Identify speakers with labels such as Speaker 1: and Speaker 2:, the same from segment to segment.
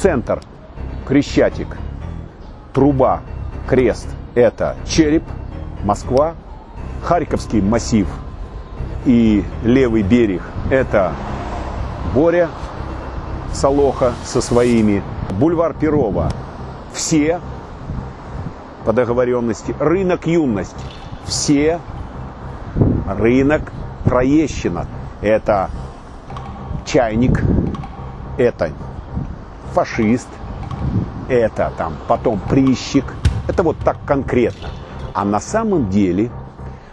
Speaker 1: центр Крещатик, труба, крест – это череп, Москва, Харьковский массив. И левый берег – это Боря, Солоха со своими, бульвар Перова – все по договоренности, рынок юность – все, рынок Троещина – это чайник, это фашист, это там потом прищик. Это вот так конкретно. А на самом деле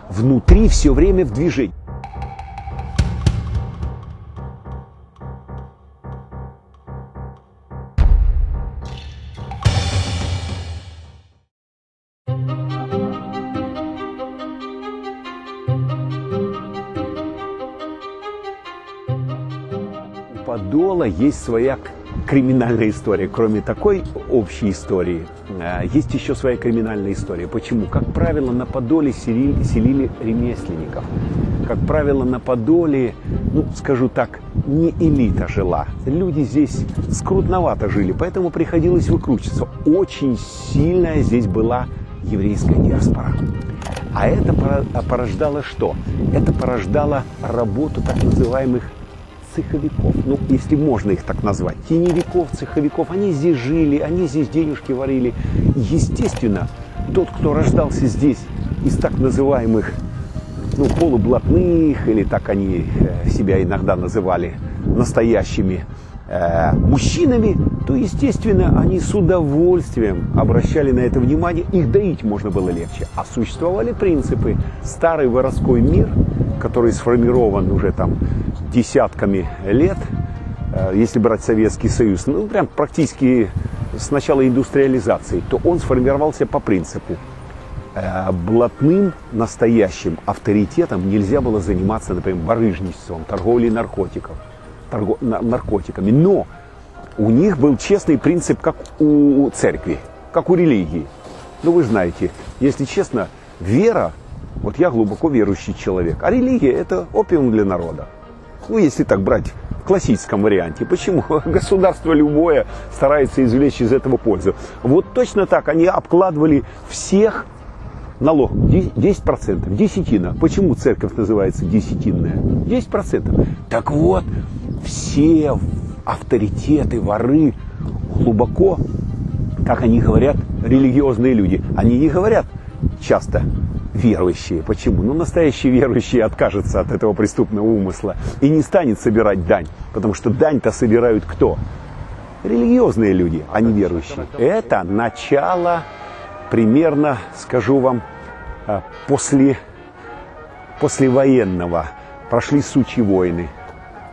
Speaker 1: внутри все время в движении. Подола есть своя криминальная история. Кроме такой общей истории, э, есть еще своя криминальная история. Почему? Как правило, на Подоле селили, селили ремесленников. Как правило, на Подоле, ну, скажу так, не элита жила. Люди здесь скрутновато жили, поэтому приходилось выкручиваться. Очень сильная здесь была еврейская диаспора. А это порождало что? Это порождало работу так называемых цеховиков, ну, если можно их так назвать, теневиков, цеховиков, они здесь жили, они здесь денежки варили. Естественно, тот, кто рождался здесь из так называемых ну, полублатных, или так они э, себя иногда называли, настоящими э, мужчинами, то, естественно, они с удовольствием обращали на это внимание, их доить можно было легче. А существовали принципы. Старый воровской мир, который сформирован уже там десятками лет, э, если брать Советский Союз, ну, прям практически с начала индустриализации, то он сформировался по принципу э, блатным настоящим авторитетом нельзя было заниматься, например, барыжничеством, торговлей наркотиков, торго, наркотиками. Но у них был честный принцип, как у церкви, как у религии. Ну, вы знаете, если честно, вера, вот я глубоко верующий человек, а религия – это опиум для народа. Ну, если так брать в классическом варианте. Почему? Государство любое старается извлечь из этого пользу. Вот точно так они обкладывали всех налог 10%, десятина. Почему церковь называется десятинная? 10%. Так вот, все авторитеты, воры глубоко, как они говорят, религиозные люди. Они не говорят часто верующие. Почему? Ну, настоящий верующий откажется от этого преступного умысла и не станет собирать дань, потому что дань-то собирают кто? Религиозные люди, а не верующие. Это начало примерно, скажу вам, э, после, послевоенного. Прошли сучьи войны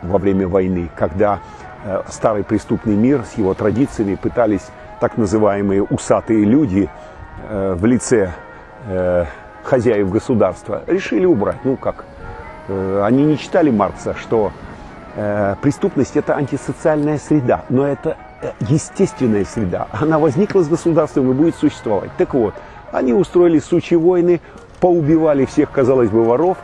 Speaker 1: во время войны, когда э, старый преступный мир с его традициями пытались так называемые усатые люди э, в лице хозяев государства, решили убрать. Ну как? Э, они не читали Маркса, что э, преступность это антисоциальная среда, но это естественная среда. Она возникла с государством и будет существовать. Так вот, они устроили сучьи войны, поубивали всех, казалось бы, воров,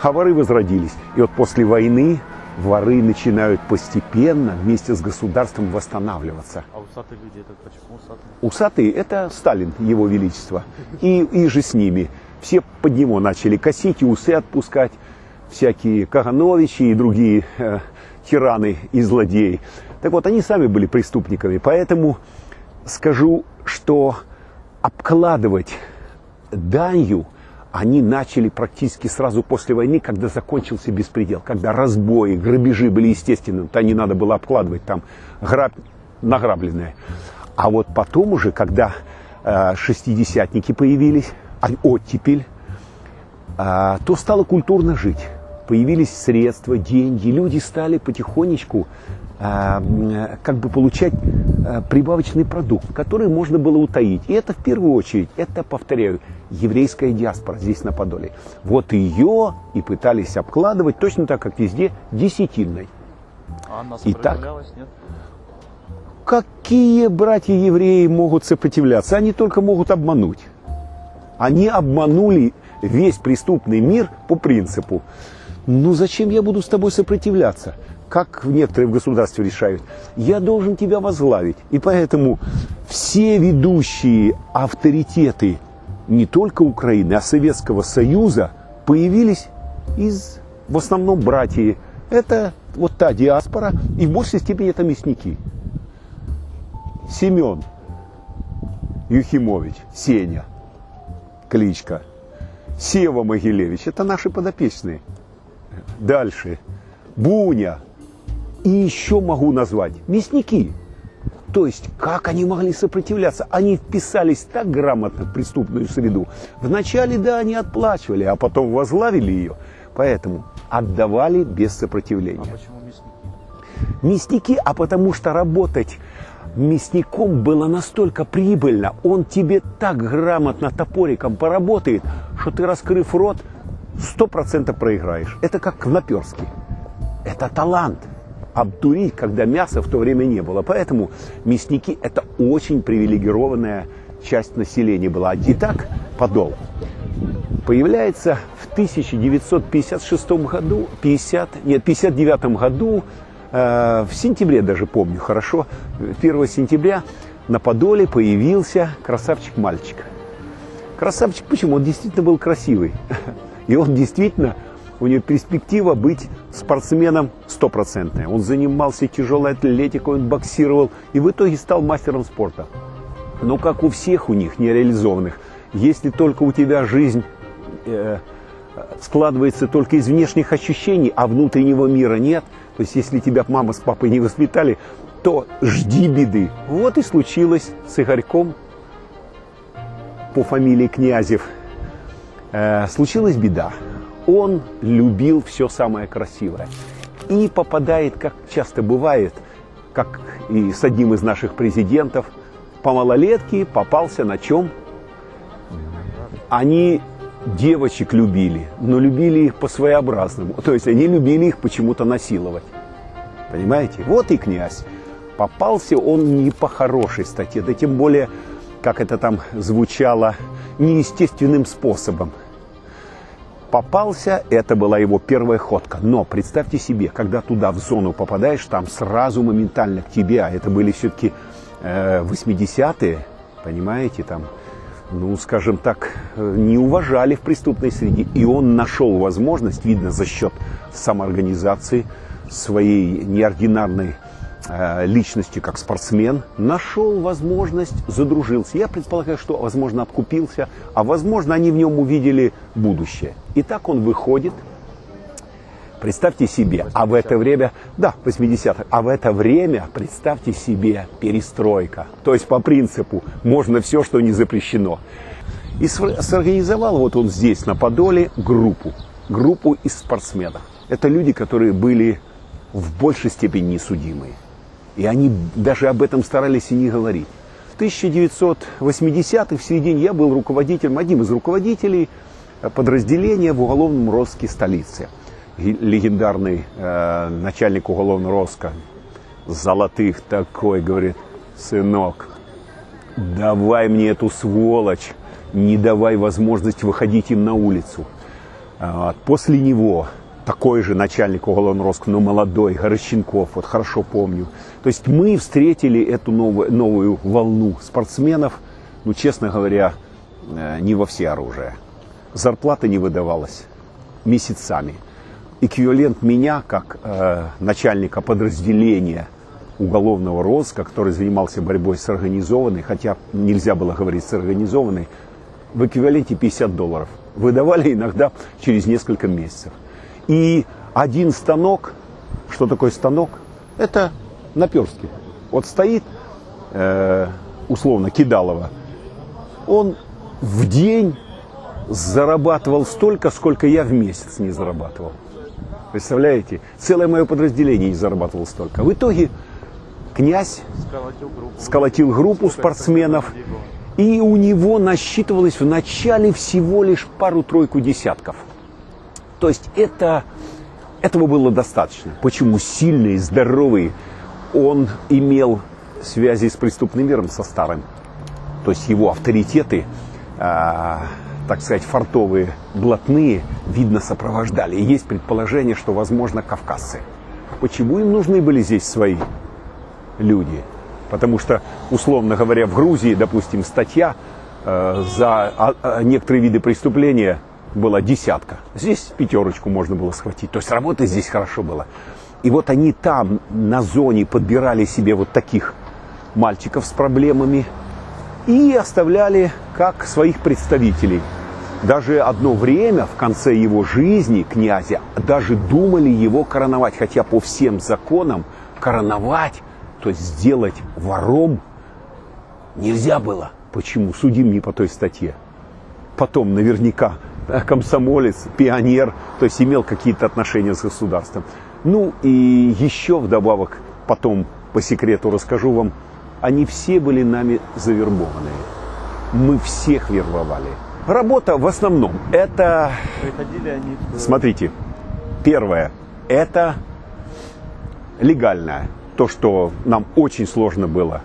Speaker 1: а воры возродились. И вот после войны воры начинают постепенно вместе с государством восстанавливаться.
Speaker 2: А усатые люди это почему усатые?
Speaker 1: Усатые это Сталин, его величество. И, и же с ними все под него начали косить и усы отпускать, всякие Кагановичи и другие э, тираны и злодеи. Так вот, они сами были преступниками, поэтому скажу, что обкладывать данью они начали практически сразу после войны, когда закончился беспредел, когда разбои, грабежи были естественны, то не надо было обкладывать там граб, награбленное. А вот потом уже, когда э, шестидесятники появились, оттепель, а, то стало культурно жить. Появились средства, деньги, люди стали потихонечку а, как бы получать а, прибавочный продукт, который можно было утаить. И это в первую очередь, это, повторяю, еврейская диаспора здесь на Подоле. Вот ее и пытались обкладывать точно так, как везде, десятинной.
Speaker 2: А она сопротивлялась, нет?
Speaker 1: Какие братья евреи могут сопротивляться? Они только могут обмануть. Они обманули весь преступный мир по принципу, ну зачем я буду с тобой сопротивляться? Как в некоторых государствах решают, я должен тебя возглавить. И поэтому все ведущие авторитеты не только Украины, а Советского Союза появились из, в основном, братья. Это вот та диаспора, и в большей степени это мясники. Семен Юхимович, Сеня, кличка. Сева Могилевич, это наши подопечные. Дальше. Буня. И еще могу назвать мясники. То есть, как они могли сопротивляться? Они вписались так грамотно в преступную среду. Вначале, да, они отплачивали, а потом возглавили ее. Поэтому отдавали без сопротивления. А
Speaker 2: почему мясники?
Speaker 1: Мясники, а потому что работать мясником было настолько прибыльно, он тебе так грамотно топориком поработает, что ты, раскрыв рот, сто процентов проиграешь. Это как в наперске. Это талант. Обдурить, когда мяса в то время не было. Поэтому мясники – это очень привилегированная часть населения была. Итак, подол появляется в 1956 году, 50, нет, 59 году Э, в сентябре даже помню хорошо, 1 сентября на Подоле появился красавчик-мальчик. Красавчик почему? Он действительно был красивый. И он действительно, у него перспектива быть спортсменом стопроцентная. Он занимался тяжелой атлетикой, он боксировал и в итоге стал мастером спорта. Но как у всех у них нереализованных, если только у тебя жизнь э, складывается только из внешних ощущений, а внутреннего мира нет – то есть, если тебя мама с папой не воспитали, то жди беды. Вот и случилось с Игорьком по фамилии Князев. Э, случилась беда. Он любил все самое красивое. И попадает, как часто бывает, как и с одним из наших президентов, по малолетке попался на чем? Они девочек любили, но любили их по-своеобразному. То есть они любили их почему-то насиловать. Понимаете? Вот и князь. Попался он не по хорошей статье, да тем более, как это там звучало, неестественным способом. Попался, это была его первая ходка. Но представьте себе, когда туда в зону попадаешь, там сразу моментально к тебе, а это были все-таки э, 80-е, понимаете, там ну, скажем так, не уважали в преступной среде. И он нашел возможность, видно, за счет самоорганизации своей неординарной э, личности как спортсмен, нашел возможность, задружился. Я предполагаю, что, возможно, откупился, а возможно, они в нем увидели будущее. И так он выходит, Представьте себе, а в это время, да, 80-х, а в это время, представьте себе, перестройка. То есть по принципу, можно все, что не запрещено. И сорганизовал вот он здесь, на Подоле, группу. Группу из спортсменов. Это люди, которые были в большей степени несудимые. И они даже об этом старались и не говорить. В 1980-х, в середине, я был руководителем, одним из руководителей подразделения в уголовном розыске столицы – легендарный э, начальник уголовного розыска Золотых такой, говорит, сынок, давай мне эту сволочь, не давай возможность выходить им на улицу. А, после него такой же начальник уголовного розыска, но молодой, Горощенков, вот хорошо помню. То есть мы встретили эту новую, новую волну спортсменов, ну, честно говоря, э, не во все оружия. Зарплата не выдавалась месяцами эквивалент меня, как э, начальника подразделения уголовного розыска, который занимался борьбой с организованной, хотя нельзя было говорить с организованной, в эквиваленте 50 долларов. Выдавали иногда через несколько месяцев. И один станок, что такое станок? Это наперстки. Вот стоит, э, условно, Кидалова, он в день зарабатывал столько, сколько я в месяц не зарабатывал. Представляете? Целое мое подразделение не зарабатывало столько. В итоге князь сколотил группу, сколотил группу спортсменов, и у него насчитывалось в начале всего лишь пару-тройку десятков. То есть это, этого было достаточно. Почему сильный, здоровый, он имел связи с преступным миром, со старым. То есть его авторитеты а, так сказать, фартовые блатные, видно, сопровождали. И есть предположение, что, возможно, кавказцы. почему им нужны были здесь свои люди? Потому что, условно говоря, в Грузии, допустим, статья э, за а, а, некоторые виды преступления была десятка. Здесь пятерочку можно было схватить. То есть работа здесь хорошо была. И вот они там на зоне подбирали себе вот таких мальчиков с проблемами и оставляли как своих представителей. Даже одно время в конце его жизни князя даже думали его короновать, хотя по всем законам короновать, то есть сделать вором нельзя было. Почему? Судим не по той статье. Потом наверняка комсомолец, пионер, то есть имел какие-то отношения с государством. Ну и еще вдобавок, потом по секрету расскажу вам, они все были нами завербованные. Мы всех вербовали. Работа в основном это...
Speaker 2: Приходили они...
Speaker 1: Смотрите, первое, это легальное. То, что нам очень сложно было.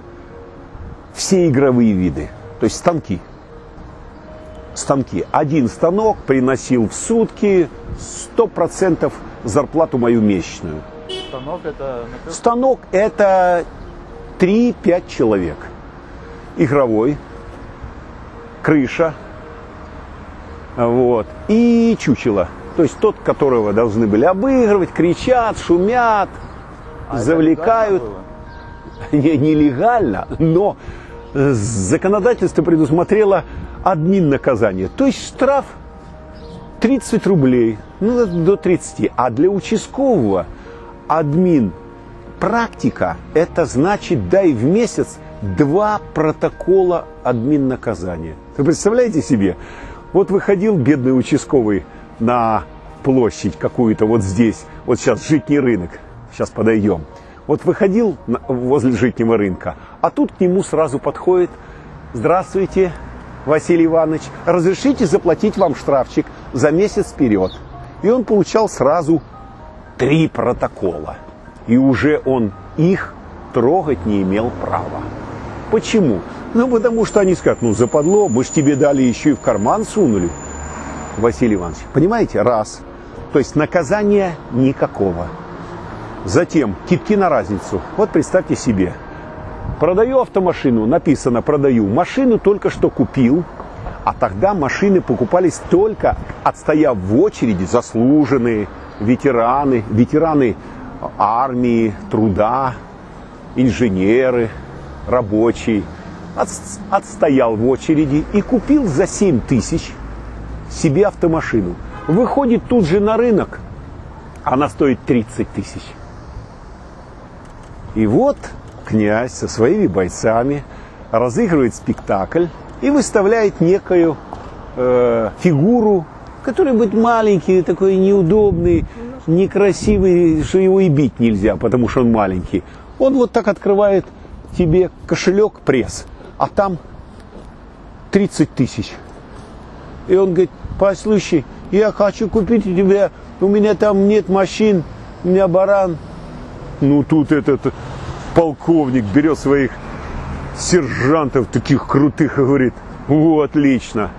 Speaker 1: Все игровые виды, то есть станки. Станки. Один станок приносил в сутки 100% зарплату мою месячную.
Speaker 2: Станок это...
Speaker 1: Станок это 3-5 человек. Игровой, крыша, вот, и чучело. То есть тот, которого должны были обыгрывать, кричат, шумят, а завлекают. Не, нелегально, но законодательство предусмотрело админ наказание. То есть штраф 30 рублей, ну, до 30. А для участкового админ практика, это значит дай в месяц два протокола админ наказания. Вы представляете себе? Вот выходил бедный участковый на площадь какую-то вот здесь, вот сейчас житний рынок, сейчас подойдем. Вот выходил возле житнего рынка, а тут к нему сразу подходит, здравствуйте, Василий Иванович, разрешите заплатить вам штрафчик за месяц вперед. И он получал сразу три протокола. И уже он их трогать не имел права. Почему? Ну, потому что они скажут, ну, западло, мы же тебе дали еще и в карман сунули. Василий Иванович, понимаете, раз. То есть наказания никакого. Затем китки на разницу. Вот представьте себе, Продаю автомашину, написано продаю. Машину только что купил, а тогда машины покупались только отстояв в очереди заслуженные ветераны, ветераны армии, труда, инженеры, рабочие. отстоял в очереди и купил за 7 тысяч себе автомашину. Выходит тут же на рынок, она стоит 30 тысяч. И вот князь со своими бойцами разыгрывает спектакль и выставляет некую э, фигуру, который будет маленький, такой неудобный, некрасивый, что его и бить нельзя, потому что он маленький. Он вот так открывает тебе кошелек пресс, а там 30 тысяч. И он говорит, послушай, я хочу купить у тебя, у меня там нет машин, у меня баран. Ну тут этот полковник берет своих сержантов таких крутых и говорит, о, отлично.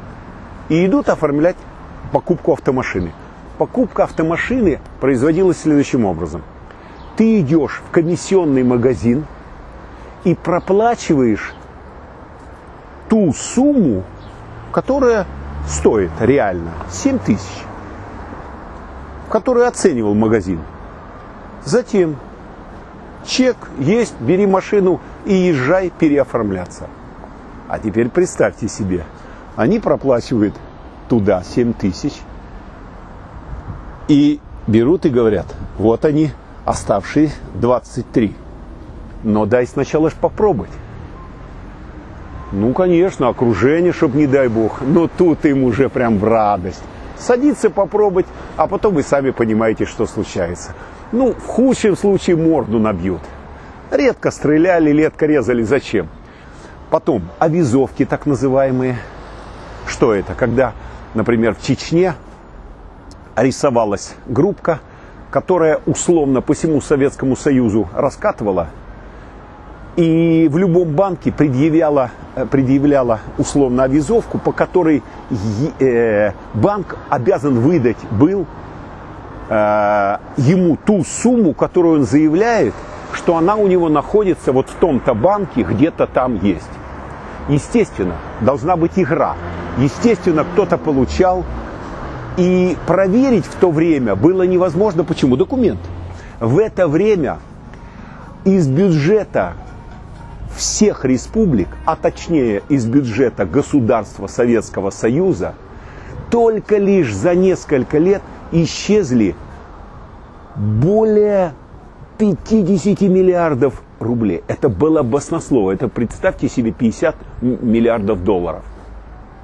Speaker 1: И идут оформлять покупку автомашины. Покупка автомашины производилась следующим образом. Ты идешь в комиссионный магазин и проплачиваешь ту сумму, которая стоит реально 7 тысяч, которую оценивал магазин. Затем Чек есть, бери машину и езжай переоформляться. А теперь представьте себе, они проплачивают туда 7 тысяч и берут и говорят, вот они, оставшие 23. Но дай сначала ж попробовать. Ну, конечно, окружение, чтобы не дай бог. Но тут им уже прям в радость. Садиться попробовать, а потом вы сами понимаете, что случается. Ну, в худшем случае морду набьют. Редко стреляли, редко резали. Зачем? Потом, авизовки так называемые. Что это? Когда, например, в Чечне рисовалась группка, которая условно по всему Советскому Союзу раскатывала и в любом банке предъявляла, э, предъявляла условно авизовку, по которой э, банк обязан выдать был э, ему ту сумму, которую он заявляет, что она у него находится вот в том-то банке, где-то там есть. Естественно, должна быть игра. Естественно, кто-то получал. И проверить в то время было невозможно. Почему? Документ. В это время из бюджета всех республик, а точнее из бюджета государства Советского Союза, только лишь за несколько лет исчезли более 50 миллиардов рублей. Это было баснослово. Это представьте себе 50 миллиардов долларов.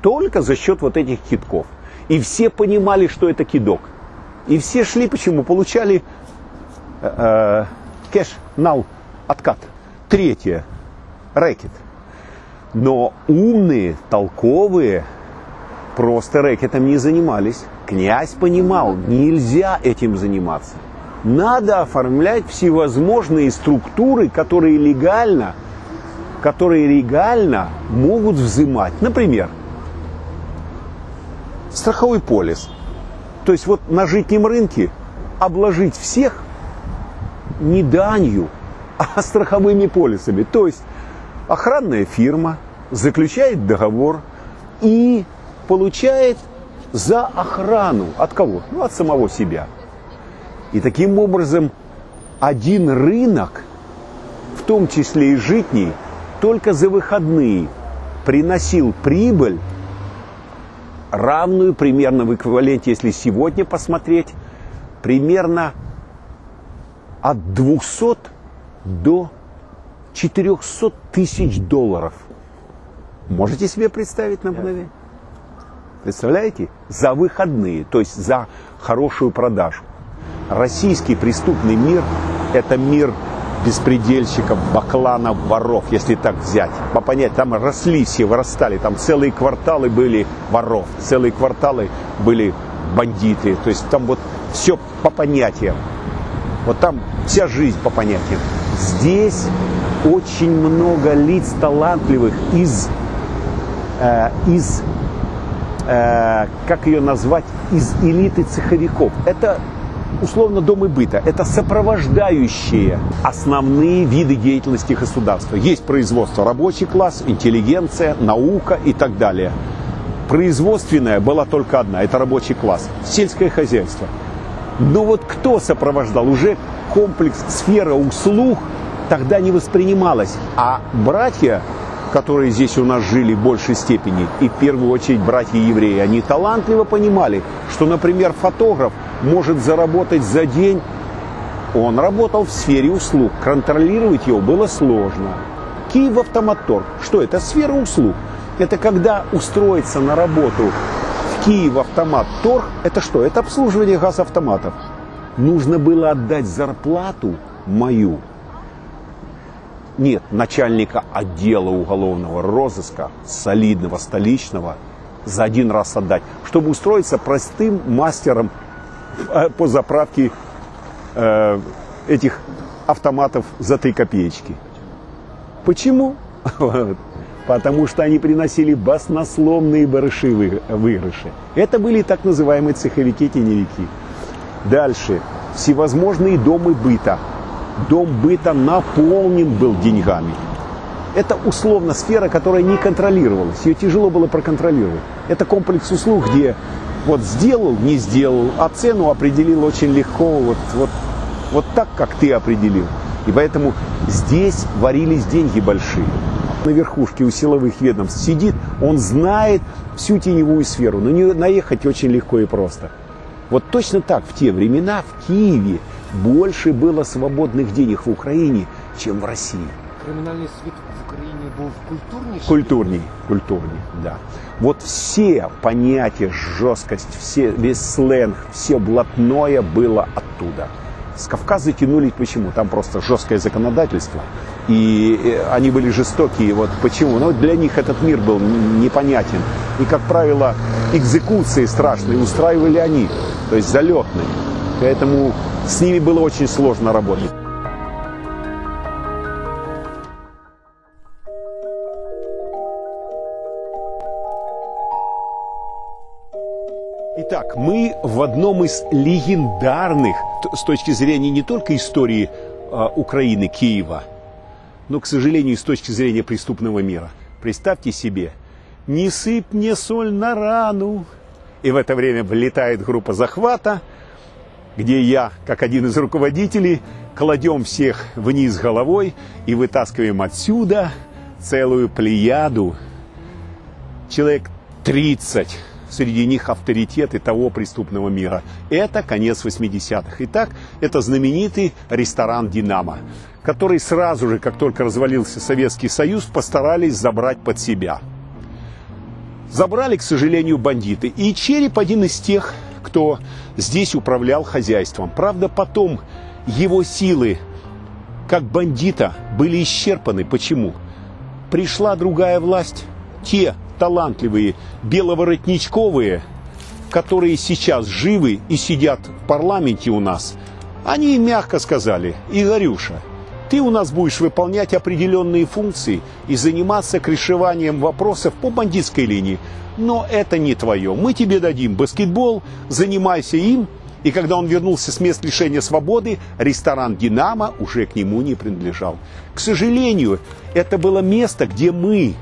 Speaker 1: Только за счет вот этих китков. И все понимали, что это кидок. И все шли, почему? Получали э, э, кэш, нал, откат. Третье. Рэкет. Но умные, толковые просто рэкетом не занимались. Князь понимал, нельзя этим заниматься. Надо оформлять всевозможные структуры, которые легально, которые легально могут взимать. Например, страховой полис. То есть вот на житнем рынке обложить всех не данью, а страховыми полисами. То есть охранная фирма заключает договор и получает за охрану от кого? Ну, от самого себя. И таким образом один рынок, в том числе и житний, только за выходные приносил прибыль, равную примерно в эквиваленте, если сегодня посмотреть, примерно от 200 до 400 тысяч долларов. Можете себе представить на мгновение? Представляете? За выходные, то есть за хорошую продажу. Российский преступный мир – это мир беспредельщиков, бакланов, воров, если так взять. По понять, там росли все, вырастали, там целые кварталы были воров, целые кварталы были бандиты. То есть там вот все по понятиям. Вот там вся жизнь по понятиям. Здесь очень много лиц талантливых из, э, из э, как ее назвать, из элиты цеховиков. Это условно дом и быта. Это сопровождающие основные виды деятельности государства. Есть производство, рабочий класс, интеллигенция, наука и так далее. Производственная была только одна, это рабочий класс, сельское хозяйство. Но вот кто сопровождал? Уже комплекс сфера услуг тогда не воспринималась. А братья которые здесь у нас жили в большей степени, и в первую очередь братья-евреи, они талантливо понимали, что, например, фотограф может заработать за день. Он работал в сфере услуг, контролировать его было сложно. Киев Автомотор, что это? Сфера услуг. Это когда устроиться на работу в Киев Автомат Торг, это что? Это обслуживание газавтоматов. Нужно было отдать зарплату мою нет начальника отдела уголовного розыска, солидного, столичного, за один раз отдать, чтобы устроиться простым мастером э, по заправке э, этих автоматов за 3 копеечки. Почему? Потому что они приносили баснословные барыши выигрыши. Это были так называемые цеховики-теневики. Дальше. Всевозможные дома быта – дом быта наполнен был деньгами. Это условно сфера, которая не контролировалась. Ее тяжело было проконтролировать. Это комплекс услуг, где вот сделал, не сделал, а цену определил очень легко, вот, вот, вот так, как ты определил. И поэтому здесь варились деньги большие. На верхушке у силовых ведомств сидит, он знает всю теневую сферу. На нее наехать очень легко и просто. Вот точно так в те времена в Киеве больше было свободных денег в Украине, чем в России.
Speaker 3: Кримінальний світ в Україні був культурніший?
Speaker 1: Культурней, культурней, да. Вот все понятия, жесткость, все, весь сленг, все блатное было оттуда. С Кавказа тянулись почему? Там просто жесткое законодательство. И э, они были жестокие. Вот почему? Ну, для них этот мир был непонятен. И, как правило, экзекуции страшные устраивали они. То есть залетные. Поэтому с ними было очень сложно работать. Итак, мы в одном из легендарных, с точки зрения не только истории э, Украины, Киева, но, к сожалению, с точки зрения преступного мира. Представьте себе, не сыпь мне соль на рану. И в это время влетает группа захвата, где я, как один из руководителей, кладем всех вниз головой и вытаскиваем отсюда целую плеяду. Человек 30, среди них авторитеты того преступного мира. Это конец 80-х. Итак, это знаменитый ресторан «Динамо», который сразу же, как только развалился Советский Союз, постарались забрать под себя. Забрали, к сожалению, бандиты. И Череп один из тех, кто здесь управлял хозяйством. Правда, потом его силы как бандита были исчерпаны. Почему? Пришла другая власть. Те талантливые беловоротничковые, которые сейчас живы и сидят в парламенте у нас, они мягко сказали, Игорюша, ты у нас будешь выполнять определенные функции и заниматься крышеванием вопросов по бандитской линии. Но это не твое. Мы тебе дадим баскетбол, занимайся им. И когда он вернулся с мест лишения свободы, ресторан «Динамо» уже к нему не принадлежал. К сожалению, это было место, где мы,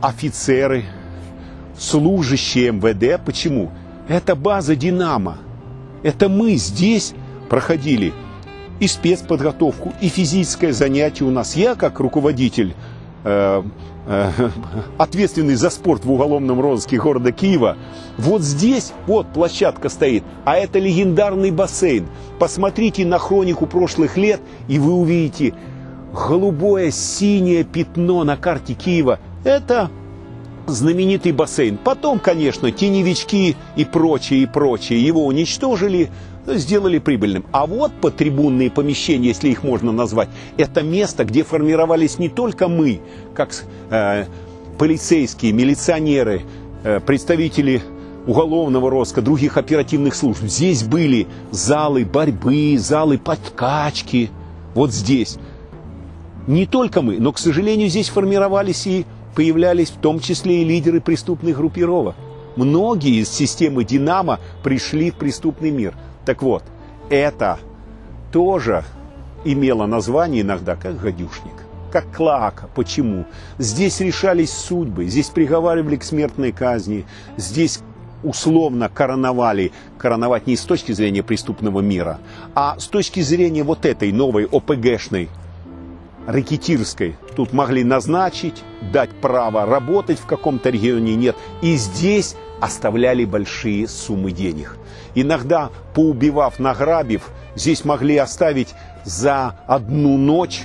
Speaker 1: офицеры, служащие МВД, почему? Это база «Динамо». Это мы здесь проходили и спецподготовку, и физическое занятие у нас. Я, как руководитель, э, ответственный за спорт в уголовном розыске города Киева, вот здесь вот площадка стоит, а это легендарный бассейн. Посмотрите на хронику прошлых лет, и вы увидите голубое синее пятно на карте Киева. Это знаменитый бассейн. Потом, конечно, теневички и прочее, и прочее его уничтожили, сделали прибыльным. А вот потрибунные помещения, если их можно назвать, это место, где формировались не только мы, как э, полицейские, милиционеры, э, представители уголовного розыска, других оперативных служб. Здесь были залы борьбы, залы подкачки. Вот здесь. Не только мы, но, к сожалению, здесь формировались и появлялись в том числе и лидеры преступных группировок. Многие из системы «Динамо» пришли в преступный мир. Так вот, это тоже имело название иногда как «гадюшник», как «клака». Почему? Здесь решались судьбы, здесь приговаривали к смертной казни, здесь условно короновали, короновать не с точки зрения преступного мира, а с точки зрения вот этой новой ОПГшной рэкетирской. Тут могли назначить, дать право работать в каком-то регионе, нет. И здесь оставляли большие суммы денег. Иногда, поубивав, награбив, здесь могли оставить за одну ночь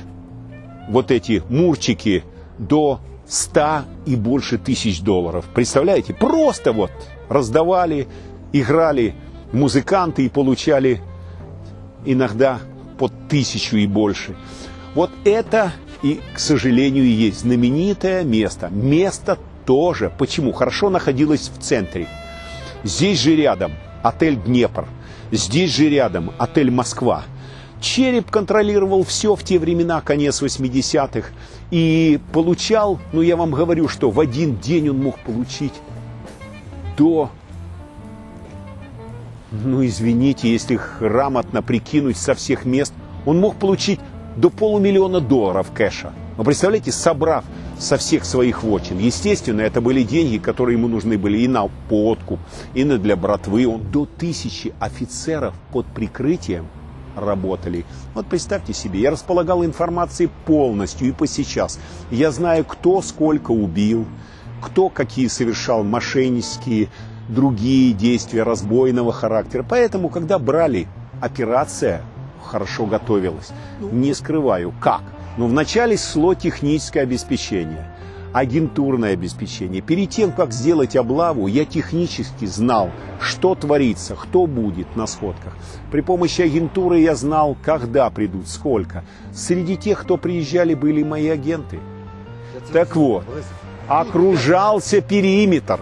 Speaker 1: вот эти мурчики до 100 и больше тысяч долларов. Представляете? Просто вот раздавали, играли музыканты и получали иногда под тысячу и больше. Вот это и, к сожалению, и есть знаменитое место. Место тоже. Почему? Хорошо находилось в центре. Здесь же рядом отель «Днепр». Здесь же рядом отель «Москва». Череп контролировал все в те времена, конец 80-х. И получал, ну я вам говорю, что в один день он мог получить до, ну извините, если грамотно прикинуть со всех мест, он мог получить до полумиллиона долларов кэша. Вы представляете, собрав со всех своих вочин. Естественно, это были деньги, которые ему нужны были и на подкуп, и на для братвы. Он до тысячи офицеров под прикрытием работали. Вот представьте себе, я располагал информацией полностью и по сейчас. Я знаю, кто сколько убил, кто какие совершал мошеннические, другие действия разбойного характера. Поэтому, когда брали операция, хорошо готовилась. Не скрываю, как. Но вначале шло техническое обеспечение, агентурное обеспечение. Перед тем, как сделать облаву, я технически знал, что творится, кто будет на сходках. При помощи агентуры я знал, когда придут, сколько. Среди тех, кто приезжали, были мои агенты. Так вот, окружался периметр.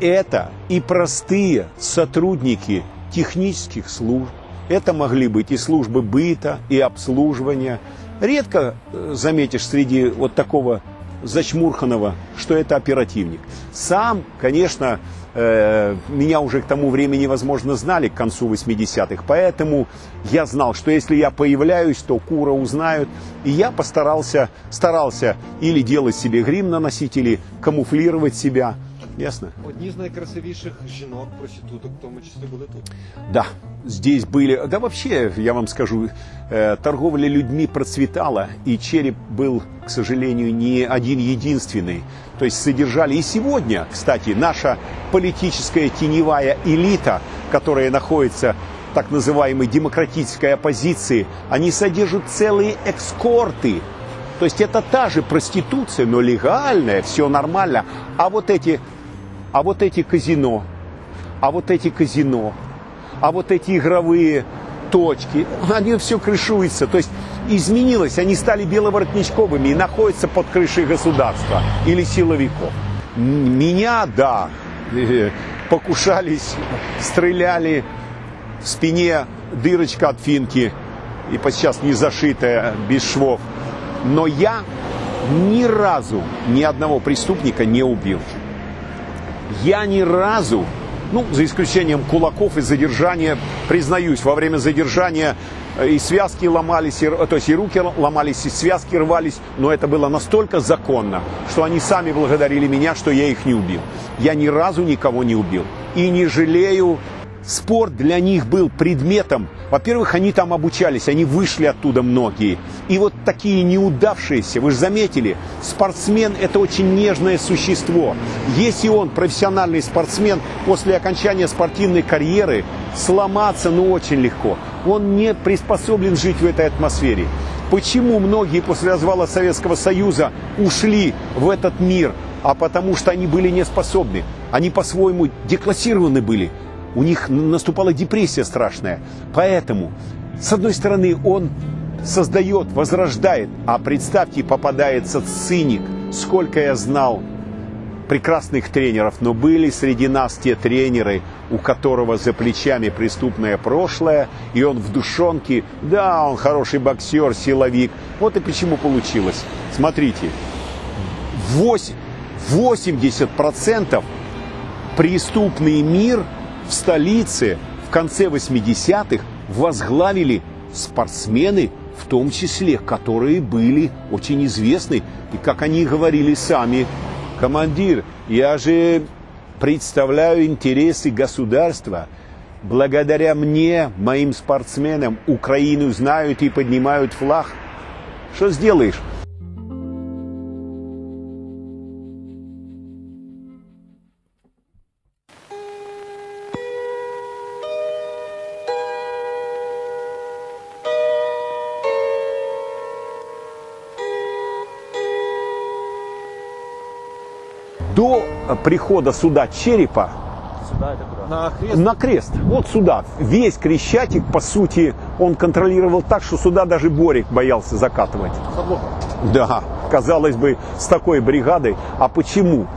Speaker 1: Это и простые сотрудники технических служб, это могли быть и службы быта, и обслуживания. Редко э, заметишь среди вот такого Зачмурханова, что это оперативник. Сам, конечно, э, меня уже к тому времени, возможно, знали к концу 80-х, поэтому я знал, что если я появляюсь, то Кура узнают. И я постарался, старался или делать себе грим на носители, камуфлировать себя. Ясно?
Speaker 3: Одні з найкрасивіших жінок, проституток, в тому числі були тут.
Speaker 1: Да, здесь были... Да вообще, я вам скажу, э, торговля людьми процветала, и череп был, к сожалению, не один единственный. То есть содержали... И сегодня, кстати, наша политическая теневая элита, которая находится в так называемой демократической оппозиции, они содержат целые экскорты. То есть это та же проституция, но легальная, все нормально. А вот эти, а вот эти казино, а вот эти казино, а вот эти игровые точки, они все крышуются. То есть изменилось, они стали беловоротничковыми и находятся под крышей государства или силовиков. Меня, да, э, покушались, стреляли, в спине дырочка от финки, и сейчас не зашитая, без швов. Но я ни разу ни одного преступника не убил. Я ни разу, ну, за исключением кулаков и задержания, признаюсь, во время задержания э, и связки ломались, и, то есть и руки ломались, и связки рвались, но это было настолько законно, что они сами благодарили меня, что я их не убил. Я ни разу никого не убил. И не жалею Спорт для них был предметом. Во-первых, они там обучались, они вышли оттуда многие. И вот такие неудавшиеся, вы же заметили, спортсмен – это очень нежное существо. Если он профессиональный спортсмен, после окончания спортивной карьеры сломаться, ну, очень легко. Он не приспособлен жить в этой атмосфере. Почему многие после развала Советского Союза ушли в этот мир? А потому что они были не способны. Они по-своему деклассированы были. У них наступала депрессия страшная. Поэтому, с одной стороны, он создает, возрождает, а представьте, попадается циник. Сколько я знал прекрасных тренеров, но были среди нас те тренеры, у которого за плечами преступное прошлое, и он в душонке, да, он хороший боксер, силовик. Вот и почему получилось. Смотрите, восемь- 80% преступный мир в столице в конце 80-х возглавили спортсмены, в том числе, которые были очень известны. И как они говорили сами, командир, я же представляю интересы государства. Благодаря мне, моим спортсменам, Украину знают и поднимают флаг. Что сделаешь? До прихода суда Черепа
Speaker 2: Сюда это куда?
Speaker 3: На хрест
Speaker 1: на крест, вот сюда, весь Крещатик, по сути, он контролировал так, что сюда даже Борик боялся закатывать. Да, казалось бы, с такой бригадой. А почему?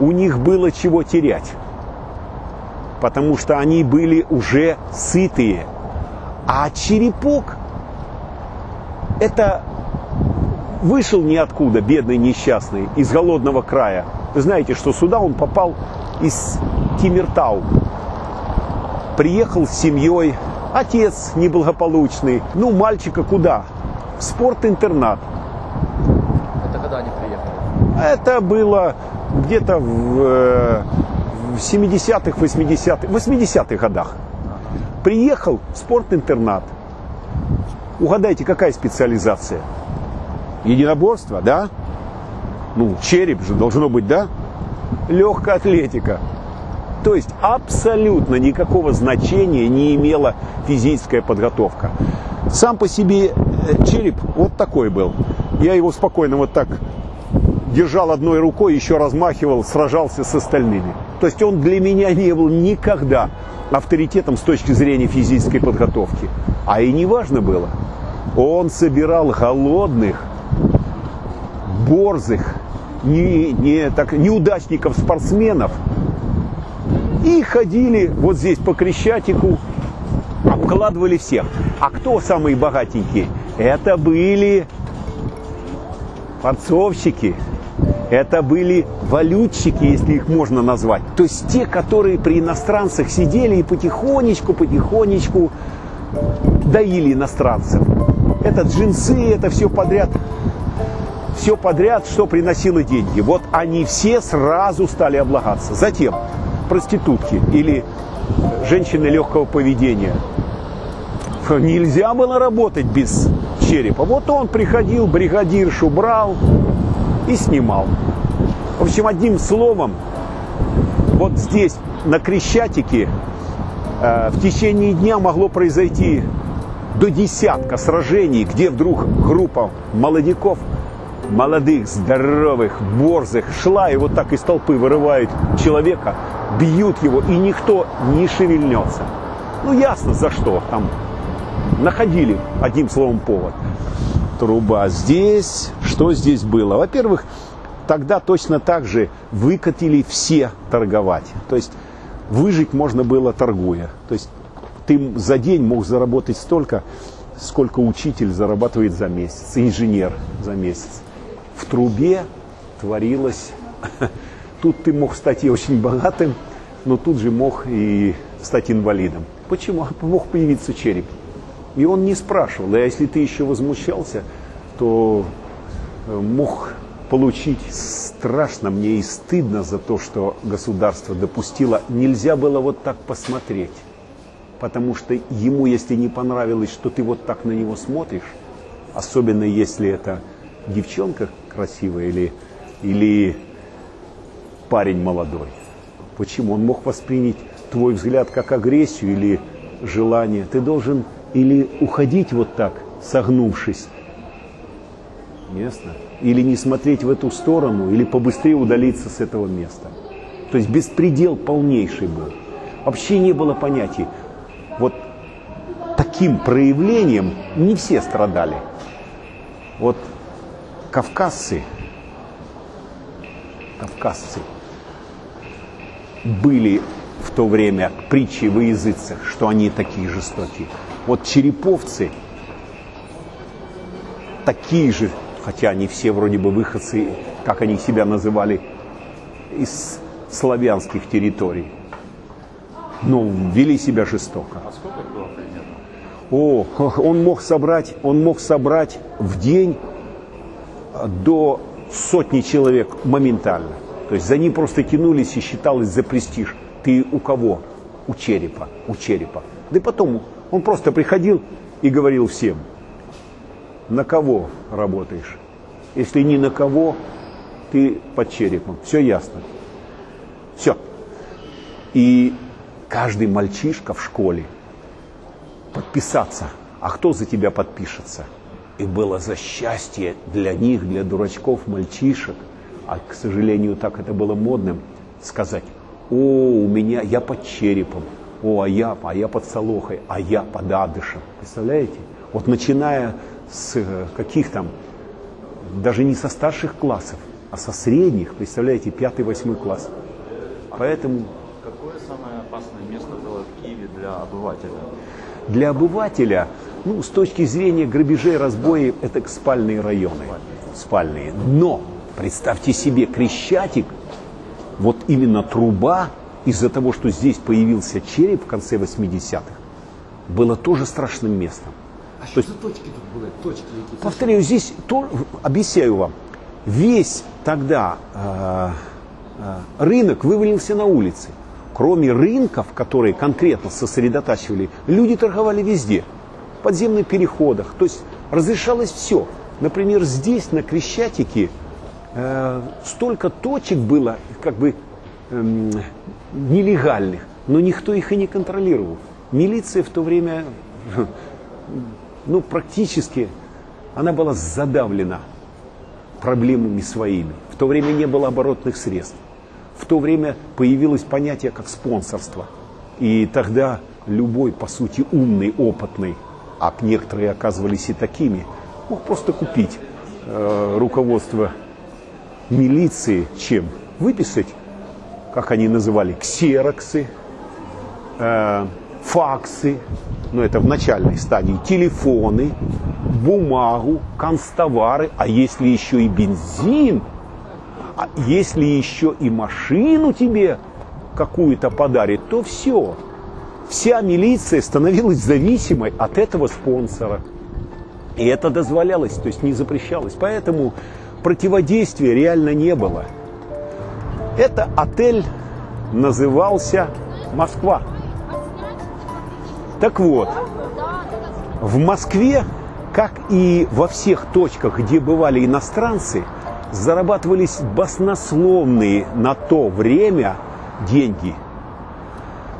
Speaker 1: У них было чего терять. Потому что они были уже сытые. А черепок это вышел ниоткуда, бедный несчастный, из голодного края. Вы знаете, что сюда он попал из Тимиртау. Приехал с семьей, отец неблагополучный. Ну, мальчика куда? В спортинтернат.
Speaker 2: Это когда они приехали?
Speaker 1: Это было где-то в, э, в 70-х, 80-х, 80-х годах. Приехал в спортинтернат. Угадайте, какая специализация? Единоборство, да? Ну, череп же должно быть, да? Легкая атлетика. То есть абсолютно никакого значения не имела физическая подготовка. Сам по себе э, череп вот такой был. Я его спокойно вот так держал одной рукой, еще размахивал, сражался с остальными. То есть он для меня не был никогда авторитетом с точки зрения физической подготовки. А и не важно было. Он собирал голодных, борзых, не, не, так, неудачников, спортсменов. И ходили вот здесь по Крещатику, обкладывали всех. А кто самые богатенькие? Это были форцовщики. Это были валютчики, если их можно назвать. То есть те, которые при иностранцах сидели и потихонечку, потихонечку доили иностранцев. Это джинсы, это все подряд. Все подряд, что приносило деньги. Вот они все сразу стали облагаться. Затем проститутки или женщины легкого поведения. Нельзя было работать без черепа. Вот он приходил, бригадиршу брал и снимал. В общем, одним словом, вот здесь, на Крещатике, э, в течение дня могло произойти до десятка сражений, где вдруг группа молодиков, молодых, здоровых, борзых, шла и вот так из толпы вырывает человека, бьют его, и никто не шевельнется. Ну, ясно, за что. Там находили, одним словом, повод. Труба здесь. Что здесь было? Во-первых, тогда точно так же выкатили все торговать. То есть выжить можно было торгуя. То есть ты за день мог заработать столько, сколько учитель зарабатывает за месяц, инженер за месяц. В трубе творилось... Тут ты мог стать и очень богатым, но тут же мог и стать инвалидом. Почему? Мог появиться череп. И он не спрашивал. А если ты еще возмущался, то э, мог получить страшно мне и стыдно за то, что государство допустило. Нельзя было вот так посмотреть. Потому что ему, если не понравилось, что ты вот так на него смотришь, особенно если это девчонка красивая или, или парень молодой, почему? Он мог воспринять твой взгляд как агрессию или желание. Ты должен или уходить вот так, согнувшись, Ясно? Или не смотреть в эту сторону, или побыстрее удалиться с этого места. То есть беспредел полнейший был. Вообще не было понятий. Вот таким проявлением не все страдали. Вот кавказцы, кавказцы были в то время притчи во языцах, что они такие жестокие. Вот череповцы такие же хотя они все вроде бы выходцы, как они себя называли, из славянских территорий. Но вели себя жестоко.
Speaker 2: А сколько было примерно?
Speaker 1: О, он мог собрать, он мог собрать в день до сотни человек моментально. То есть за ним просто тянулись и считалось за престиж. Ты у кого? У черепа, у черепа. Да и потом он просто приходил и говорил всем – на кого работаешь. Если ни на кого, ты под черепом. Все ясно. Все. И каждый мальчишка в школе подписаться. А кто за тебя подпишется? И было за счастье для них, для дурачков, мальчишек, а, к сожалению, так это было модным, сказать, о, у меня, я под черепом, о, а я, а я под солохой, а я под адышем. Представляете? Вот начиная с э, каких там, даже не со старших классов, а со средних, представляете, пятый, восьмой класс. Поэтому...
Speaker 2: Какое самое опасное место было в Киеве для обывателя?
Speaker 1: Для обывателя, ну, с точки зрения грабежей, разбоев, это спальные районы. Спальные. Но, представьте себе, Крещатик, вот именно труба, из-за того, что здесь появился череп в конце 80-х, было тоже страшным местом.
Speaker 3: А что за точки тут были? Точки какие
Speaker 1: Повторяю, здесь то, объясняю вам. Весь тогда э, э, рынок вывалился на улицы. Кроме рынков, которые конкретно сосредотачивали, люди торговали везде. Подземных переходах. То есть разрешалось все. Например, здесь, на Крещатике, э, столько точек было, как бы, э, нелегальных, но никто их и не контролировал. Милиция в то время ну, практически она была задавлена проблемами своими. В то время не было оборотных средств. В то время появилось понятие как спонсорство. И тогда любой, по сути, умный, опытный, а некоторые оказывались и такими, мог просто купить э, руководство милиции чем? Выписать, как они называли, ксероксы, э, факсы, ну это в начальной стадии, телефоны, бумагу, канцтовары, а если еще и бензин, А если еще и машину тебе какую-то подарит, то все. Вся милиция становилась зависимой от этого спонсора. И это дозволялось, то есть не запрещалось. Поэтому противодействия реально не было. Это отель назывался Москва. Так вот, в Москве, как и во всех точках, где бывали иностранцы, зарабатывались баснословные на то время деньги.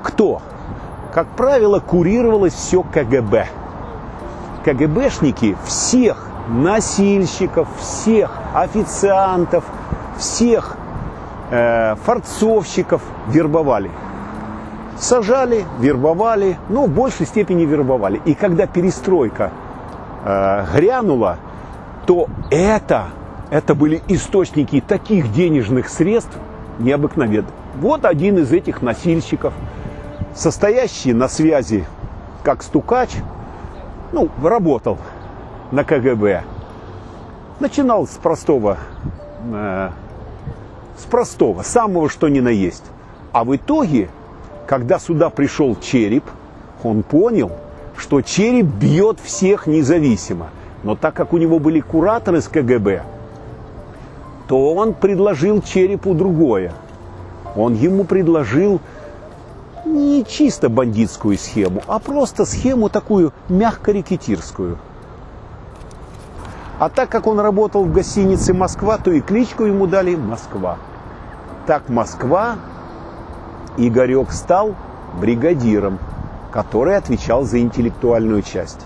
Speaker 1: Кто? Как правило, курировалось все КГБ. КГБшники всех носильщиков, всех официантов, всех э, форцовщиков вербовали. Сажали, вербовали, но в большей степени вербовали. И когда перестройка э, грянула, то это, это были источники таких денежных средств необыкновенных. Вот один из этих носильщиков, состоящий на связи как стукач, ну, работал на КГБ. Начинал с простого, э, с простого, самого что ни на есть. А в итоге, когда сюда пришел череп, он понял, что череп бьет всех независимо. Но так как у него были кураторы с КГБ, то он предложил черепу другое. Он ему предложил не чисто бандитскую схему, а просто схему такую мягко-рекетирскую. А так как он работал в гостинице «Москва», то и кличку ему дали «Москва». Так «Москва» Игорек стал бригадиром, который отвечал за интеллектуальную часть.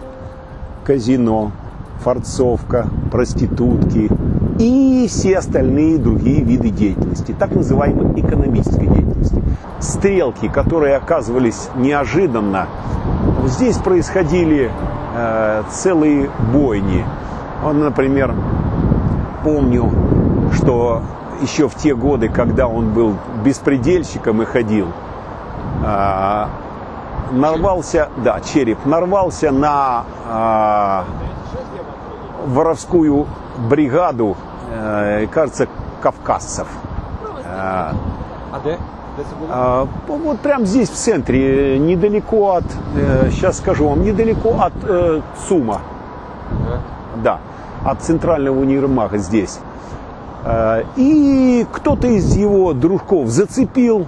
Speaker 1: Казино, форцовка, проститутки и все остальные другие виды деятельности, так называемой экономической деятельности. Стрелки, которые оказывались неожиданно, здесь происходили э, целые бойни. Он, например, помню, что еще в те годы, когда он был беспредельщиком и ходил, э, нарвался, да, череп, нарвался на э, воровскую бригаду, кажется, кавказцев.
Speaker 3: А де? Де це було?
Speaker 1: а, вот прямо здесь, в центре, недалеко от, сейчас скажу вам, недалеко от э, ЦУМа. Да, от центрального универмага здесь. И кто-то из его дружков зацепил,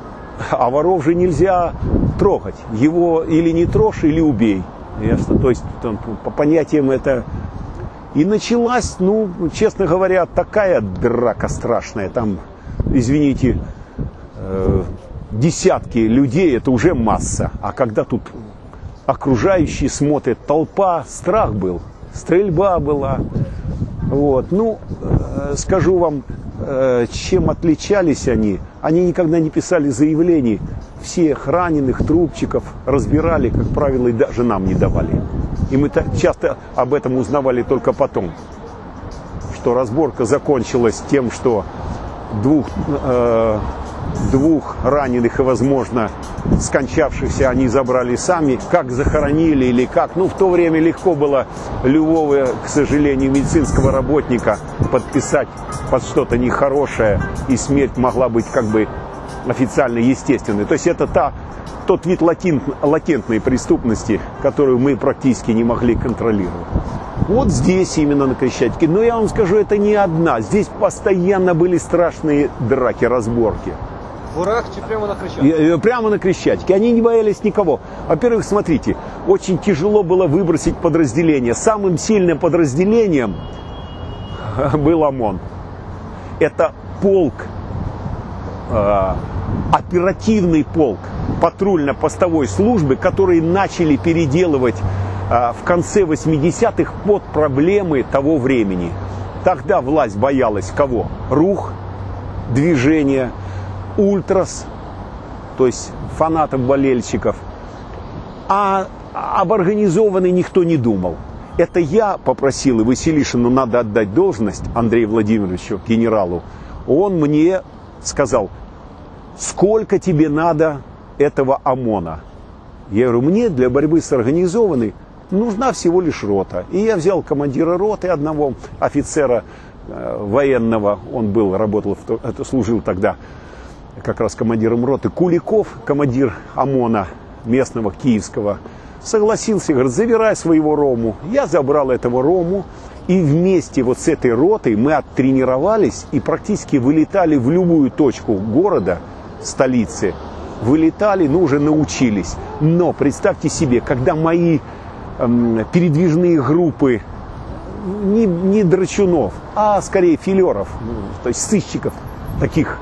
Speaker 1: а воров же нельзя трогать. Его или не трожь, или убей. Ясно? То есть там, по понятиям это... И началась, ну, честно говоря, такая драка страшная. Там, извините, э, десятки людей, это уже масса. А когда тут окружающие смотрят, толпа, страх был, стрельба была. Вот. Ну, э, скажу вам, чем отличались они. Они никогда не писали заявлений. Всех раненых, трупчиков разбирали, как правило, и даже нам не давали. И мы часто об этом узнавали только потом. Что разборка закончилась тем, что двух, э, двух раненых и, возможно, скончавшихся они забрали сами. Как захоронили или как. Ну, в то время легко было любого, к сожалению, медицинского работника подписать под что-то нехорошее, и смерть могла быть как бы официально естественной. То есть это та, тот вид латент, латентной преступности, которую мы практически не могли контролировать. Вот здесь именно на Крещатике. Но я вам скажу, это не одна. Здесь постоянно были страшные драки, разборки.
Speaker 3: В прямо на Хрещатику?
Speaker 1: И, э, Прямо на Крещатике. Они не боялись никого. Во-первых, смотрите, очень тяжело было выбросить подразделение. Самым сильным подразделением был ОМОН. Это полк, э, оперативный полк патрульно-постовой службы, которые начали переделывать э, в конце 80-х под проблемы того времени. Тогда власть боялась кого? Рух, движения, ультрас, то есть фанатов, болельщиков. А об организованной никто не думал. Это я попросил, и Василишину надо отдать должность Андрею Владимировичу, генералу. Он мне сказал, сколько тебе надо этого ОМОНа? Я говорю, мне для борьбы с организованной нужна всего лишь рота. И я взял командира роты одного офицера э, военного, он был, работал, это служил тогда как раз командиром роты, Куликов, командир ОМОНа местного, киевского, согласился, говорит, забирай своего Рому. Я забрал этого Рому, и вместе вот с этой ротой мы оттренировались и практически вылетали в любую точку города, столицы. Вылетали, ну уже научились. Но представьте себе, когда мои эм, передвижные группы не, не драчунов, а скорее филеров, ну, то есть сыщиков, таких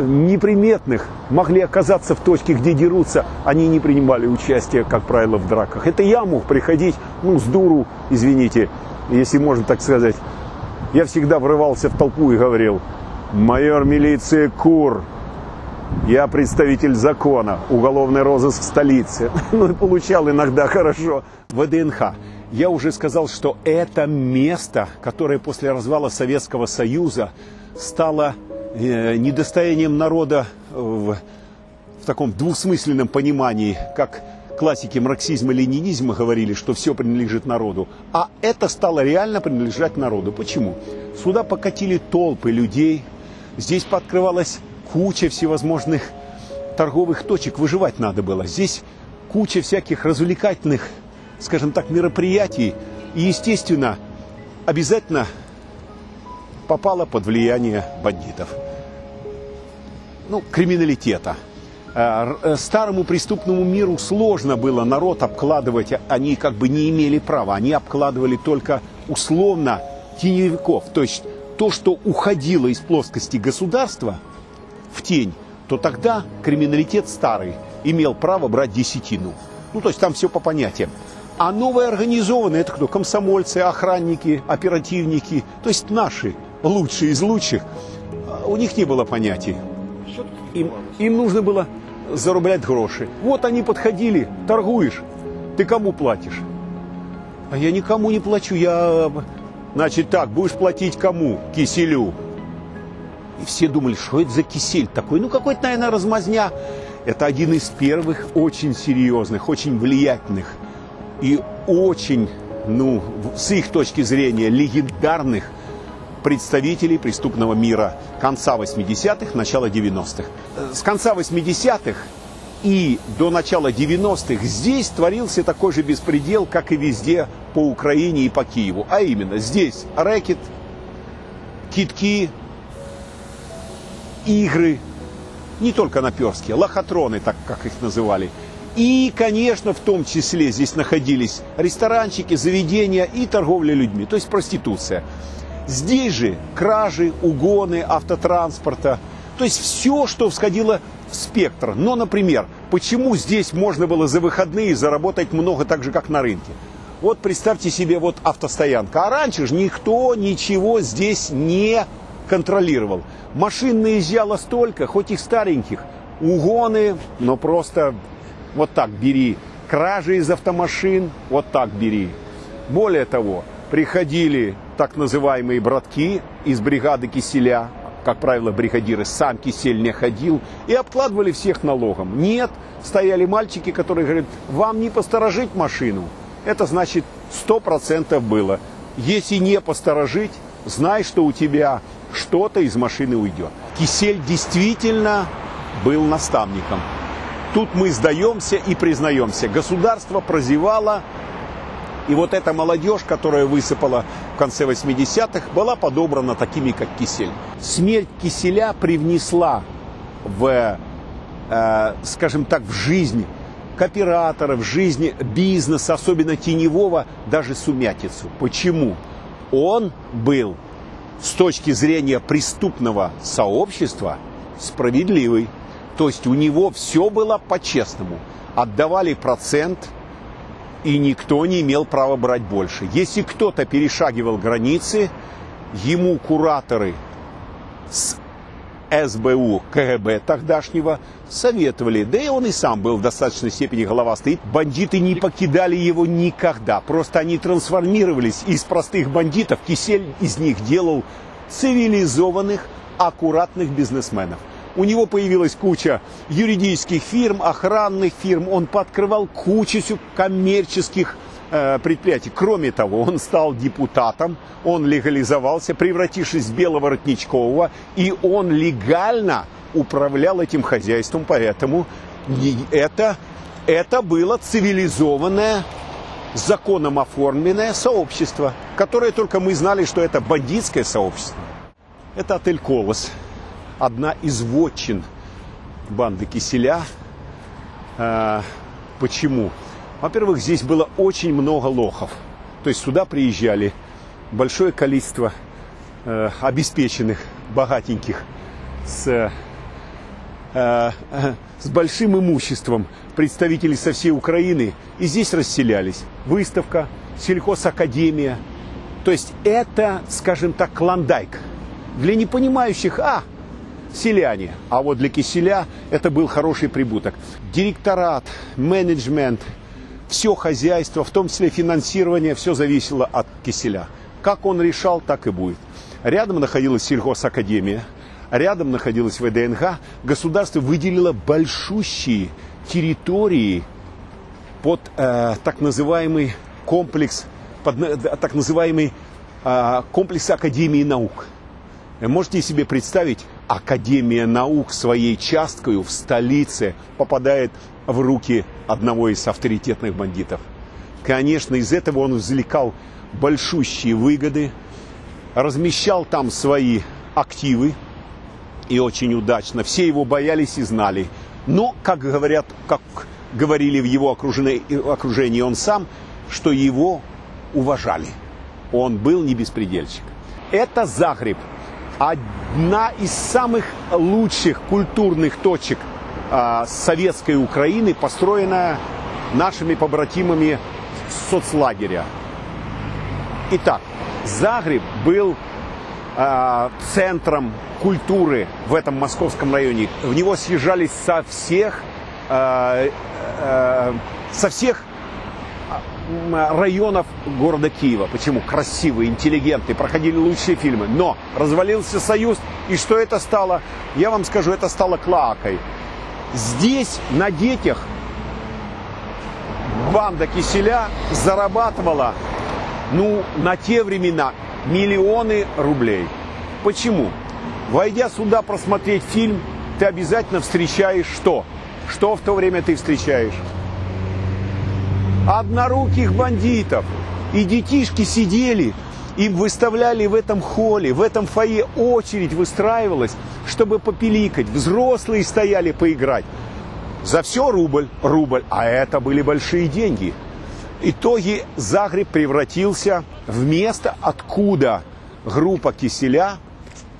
Speaker 1: неприметных, могли оказаться в точке, где дерутся, они не принимали участие, как правило, в драках. Это я мог приходить, ну, с дуру, извините, если можно так сказать. Я всегда врывался в толпу и говорил, майор милиции Кур, я представитель закона, уголовный розыск столицы. Ну и получал иногда хорошо. ВДНХ. Я уже сказал, что это место, которое после развала Советского Союза стало недостоянием народа в, в таком двусмысленном понимании, как классики марксизма и ленинизма говорили, что все принадлежит народу. А это стало реально принадлежать народу. Почему? Сюда покатили толпы людей, здесь пооткрывалась куча всевозможных торговых точек, выживать надо было. Здесь куча всяких развлекательных, скажем так, мероприятий. И, естественно, обязательно попала под влияние бандитов. Ну, криминалитета. Э, р- Старому преступному миру сложно было народ обкладывать, они как бы не имели права, они обкладывали только условно теневиков. То есть то, что уходило из плоскости государства в тень, то тогда криминалитет старый имел право брать десятину. Ну, то есть там все по понятиям. А новые организованные, это кто? Комсомольцы, охранники, оперативники, то есть наши, лучшие из лучших. А У них не было понятий. Им, им нужно было зарублять гроши. Вот они подходили, торгуешь, ты кому платишь? А я никому не плачу, я... Значит так, будешь платить кому? Киселю. И все думали, что это за кисель такой? Ну, какой-то, наверное, размазня. Это один из первых очень серьезных, очень влиятельных и очень, ну, с их точки зрения, легендарных представителей преступного мира конца 80-х, начала 90-х. Э, С конца 80-х и до начала 90-х здесь творился такой же беспредел, как и везде по Украине и по Киеву. А именно, здесь рэкет, китки, игры, не только наперстки, лохотроны, так как их называли. И, конечно, в том числе здесь находились ресторанчики, заведения и торговля людьми, то есть проституция. Здесь же кражи, угоны автотранспорта, то есть все, что всходило в спектр. Но, например, почему здесь можно было за выходные заработать много так же, как на рынке? Вот представьте себе вот автостоянка. А раньше же никто ничего здесь не контролировал. Машин наезжало столько, хоть их стареньких. Угоны, но просто вот так бери. Кражи из автомашин, вот так бери. Более того, приходили так называемые братки из бригады киселя, как правило, бригадиры сам кисель не ходил, и обкладывали всех налогом. Нет, стояли мальчики, которые говорят, вам не посторожить машину. Это значит, сто процентов было. Если не посторожить, знай, что у тебя что-то из машины уйдет. Кисель действительно был наставником. Тут мы сдаемся и признаемся. Государство прозевало, и вот эта молодежь, которая высыпала в конце 80-х, была подобрана такими, как Кисель. Смерть Киселя привнесла в, э, скажем так, в жизнь кооператоров, в жизнь бизнеса, особенно теневого, даже сумятицу. Почему? Он был с точки зрения преступного сообщества справедливый. То есть у него все было по-честному. Отдавали процент, и никто не имел права брать больше. Если кто-то перешагивал границы, ему кураторы с СБУ, КГБ тогдашнего советовали, да и он и сам был в достаточной степени головастый. Бандиты не покидали его никогда, просто они трансформировались из простых бандитов, Кисель из них делал цивилизованных, аккуратных бизнесменов. У него появилась куча юридических фирм, охранных фирм, он пооткрывал кучу коммерческих э, предприятий. Кроме того, он стал депутатом, он легализовался, превратившись в Беловоротничкового, и он легально управлял этим хозяйством, поэтому это, это было цивилизованное, законом оформленное сообщество, которое только мы знали, что это бандитское сообщество. Это отель «Колос», одна из вотчин банды Киселя. А, почему? Во-первых, здесь было очень много лохов. То есть сюда приезжали большое количество э, обеспеченных, богатеньких, с, э, с большим имуществом представителей со всей Украины. И здесь расселялись. Выставка, сельхозакадемия. То есть это, скажем так, клондайк. Для непонимающих, а, селяне. А вот для киселя это был хороший прибуток. Директорат, менеджмент, все хозяйство, в том числе финансирование, все зависело от киселя. Как он решал, так и будет. Рядом находилась сельхозакадемия, рядом находилась ВДНХ. Государство выделило большущие территории под э, так называемый комплекс, под э, так называемый э, комплекс Академии наук. Можете себе представить, Академия наук своей часткой в столице попадает в руки одного из авторитетных бандитов. Конечно, из этого он извлекал большущие выгоды, размещал там свои активы, и очень удачно. Все его боялись и знали. Но, как говорят, как говорили в его окружении он сам, что его уважали. Он был не беспредельщик. Это Загреб – одна из самых лучших культурных точек э, советской Украины, построенная нашими побратимами соцлагеря. Итак, Загреб был э, центром культуры в этом московском районе. В него съезжались со всех, э, э, со всех районов города Киева. Почему? Красивые, интеллигентные, проходили лучшие фильмы. Но развалился Союз, и что это стало? Я вам скажу, это стало клакой. Здесь на детях банда Киселя зарабатывала, ну, на те времена миллионы рублей. Почему? Войдя сюда просмотреть фильм, ты обязательно встречаешь что? Что в то время ты встречаешь? Одноруких бандитов. И детишки сидели, им выставляли в этом холле, в этом фойе очередь выстраивалась, чтобы попеликать. Взрослые стояли поиграть. За все рубль, рубль. А это были большие деньги. В итоге Загреб превратился в место, откуда группа Киселя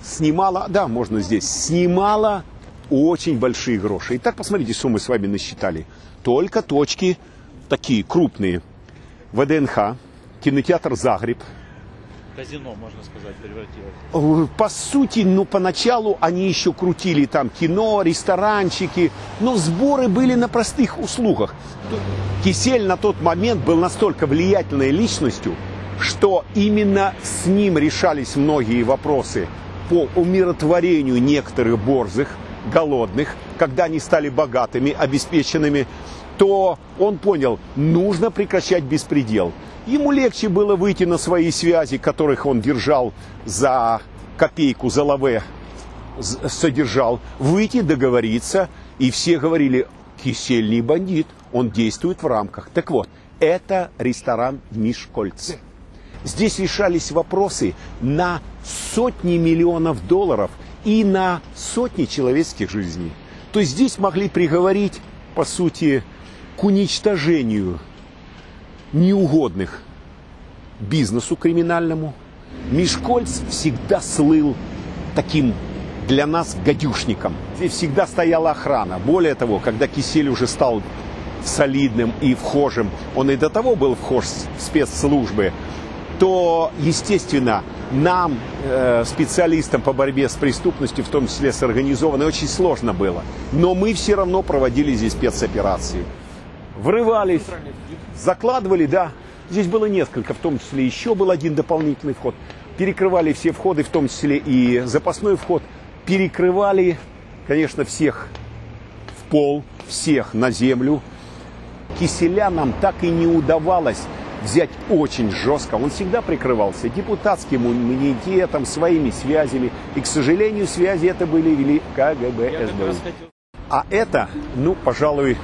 Speaker 1: снимала, да, можно здесь, снимала очень большие гроши. Итак, посмотрите, что мы с вами насчитали. Только точки такие крупные. ВДНХ, кинотеатр «Загреб».
Speaker 2: Казино, можно сказать, превратилось.
Speaker 1: По сути, ну, поначалу они еще крутили там кино, ресторанчики, но сборы были на простых услугах. Кисель на тот момент был настолько влиятельной личностью, что именно с ним решались многие вопросы по умиротворению некоторых борзых, голодных, когда они стали богатыми, обеспеченными то он понял, нужно прекращать беспредел. Ему легче было выйти на свои связи, которых он держал за копейку, за лаве содержал, выйти, договориться, и все говорили, Кисель не бандит, он действует в рамках. Так вот, это ресторан Мишкольц. Здесь решались вопросы на сотни миллионов долларов и на сотни человеческих жизней. То есть здесь могли приговорить, по сути, к уничтожению неугодных бизнесу криминальному. Мишкольц всегда слыл таким для нас гадюшником. Здесь всегда стояла охрана. Более того, когда Кисель уже стал солидным и вхожим, он и до того был вхож в спецслужбы, то, естественно, нам, э, специалистам по борьбе с преступностью, в том числе с организованной, очень сложно было. Но мы все равно проводили здесь спецоперации врывались, закладывали, да. Здесь было несколько, в том числе еще был один дополнительный вход. Перекрывали все входы, в том числе и запасной вход. Перекрывали, конечно, всех в пол, всех на землю. Киселя нам так и не удавалось взять очень жестко. Он всегда прикрывался депутатским иммунитетом, своими связями. И, к сожалению, связи это были вели КГБ, СБУ. А это, ну, пожалуй,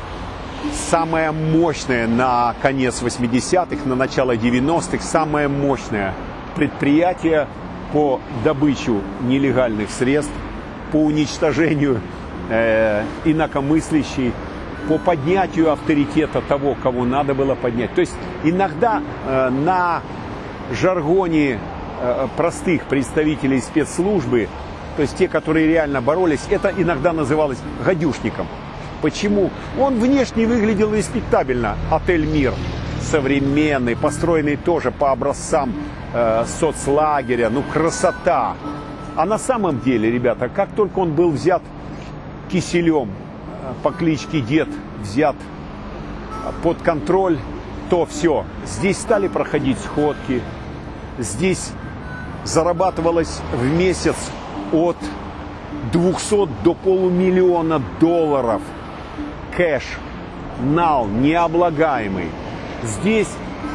Speaker 1: самое мощное на конец 80-х, на начало 90-х, самое мощное предприятие по добычу нелегальных средств, по уничтожению э, инакомыслящей, по поднятию авторитета того, кого надо было поднять. То есть иногда э, на жаргоне э, простых представителей спецслужбы, то есть те, которые реально боролись, это иногда называлось гадюшником. Почему? Он внешне выглядел респектабельно. Отель «Мир» современный, построенный тоже по образцам э, соцлагеря. Ну, красота. А на самом деле, ребята, как только он был взят киселем э, по кличке Дед, взят под контроль, то все. Здесь стали проходить сходки, здесь зарабатывалось в месяц от 200 до полумиллиона долларов кэш, нал, необлагаемый. Здесь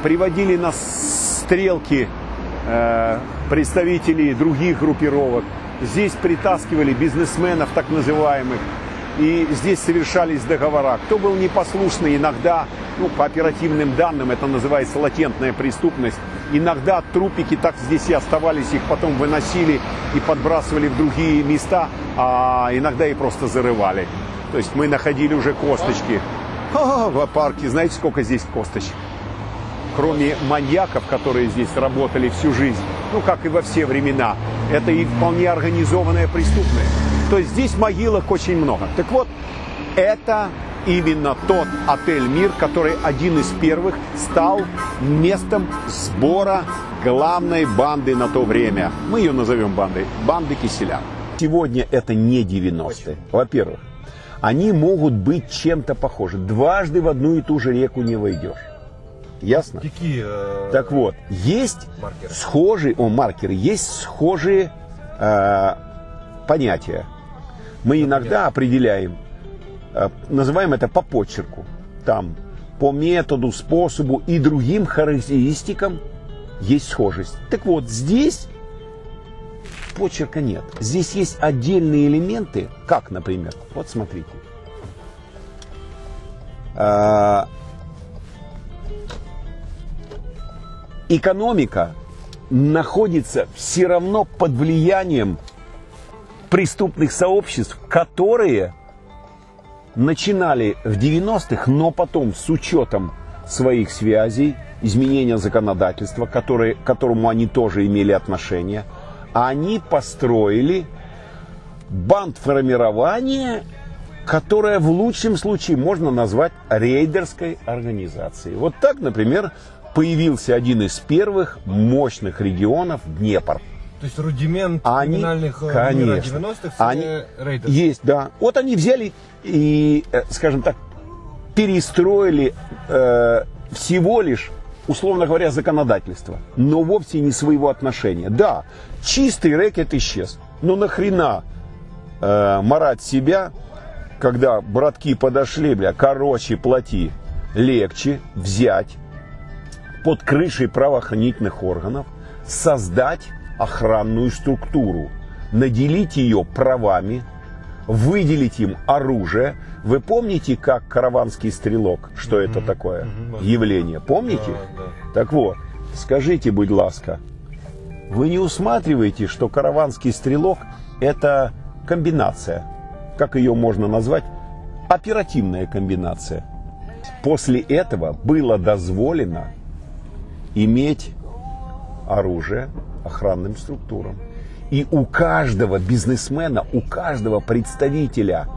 Speaker 1: приводили на стрелки э, представителей других группировок. Здесь притаскивали бизнесменов так называемых. И здесь совершались договора. Кто был непослушный, иногда, ну, по оперативным данным, это называется латентная преступность, иногда трупики так здесь и оставались, их потом выносили и подбрасывали в другие места, а иногда и просто зарывали. То есть мы находили уже косточки. А, в парке, знаете, сколько здесь косточек? Кроме маньяков, которые здесь работали всю жизнь, ну, как и во все времена, это и вполне организованная преступность. То есть здесь могилок очень много. Так вот, это именно тот отель «Мир», который один из первых стал местом сбора главной банды на то время. Мы ее назовем бандой. Банды Киселя. Сегодня это не 90-е. Во-первых, они могут быть чем-то похожи. Дважды в одну и ту же реку не войдешь. Ясно?
Speaker 3: Какие э,
Speaker 1: Так вот, есть
Speaker 3: маркеры?
Speaker 1: схожие, о, маркеры, есть схожие э, понятия. Мы иногда определяем, э, называем это по почерку, там, по методу, способу и другим характеристикам есть схожесть. Так вот, здесь почерка нет. Здесь есть отдельные элементы, как, например, вот смотрите. Э, экономика находится все равно под влиянием преступных сообществ, которые начинали в 90-х, но потом с учетом своих связей, изменения законодательства, которые, к которому они тоже имели отношение, они построили бандформирование, которое в лучшем случае можно назвать рейдерской организацией. Вот так, например, появился один из первых мощных регионов Днепр.
Speaker 3: То есть рудимент
Speaker 1: Они,
Speaker 3: криминальных э,
Speaker 1: конечно,
Speaker 3: мира 90-х
Speaker 1: они,
Speaker 3: это рейдерство.
Speaker 1: есть, да. Вот они взяли и, э, скажем так, перестроили э, всего лишь, условно говоря, законодательство, но вовсе не своего отношения. Да, чистый рэкет исчез. Но нахрена э, марать себя, когда братки подошли, бля, короче, плати, легче взять под крышей правоохранительных органов создать охранную структуру, наделить ее правами, выделить им оружие. Вы помните, как караванский стрелок, что это такое явление? Помните? Так вот, скажите, будь ласка, вы не усматриваете, что караванский стрелок – это комбинация, как ее можно назвать, оперативная комбинация. После этого было дозволено иметь оружие охранным структурам. И у каждого бизнесмена, у каждого представителя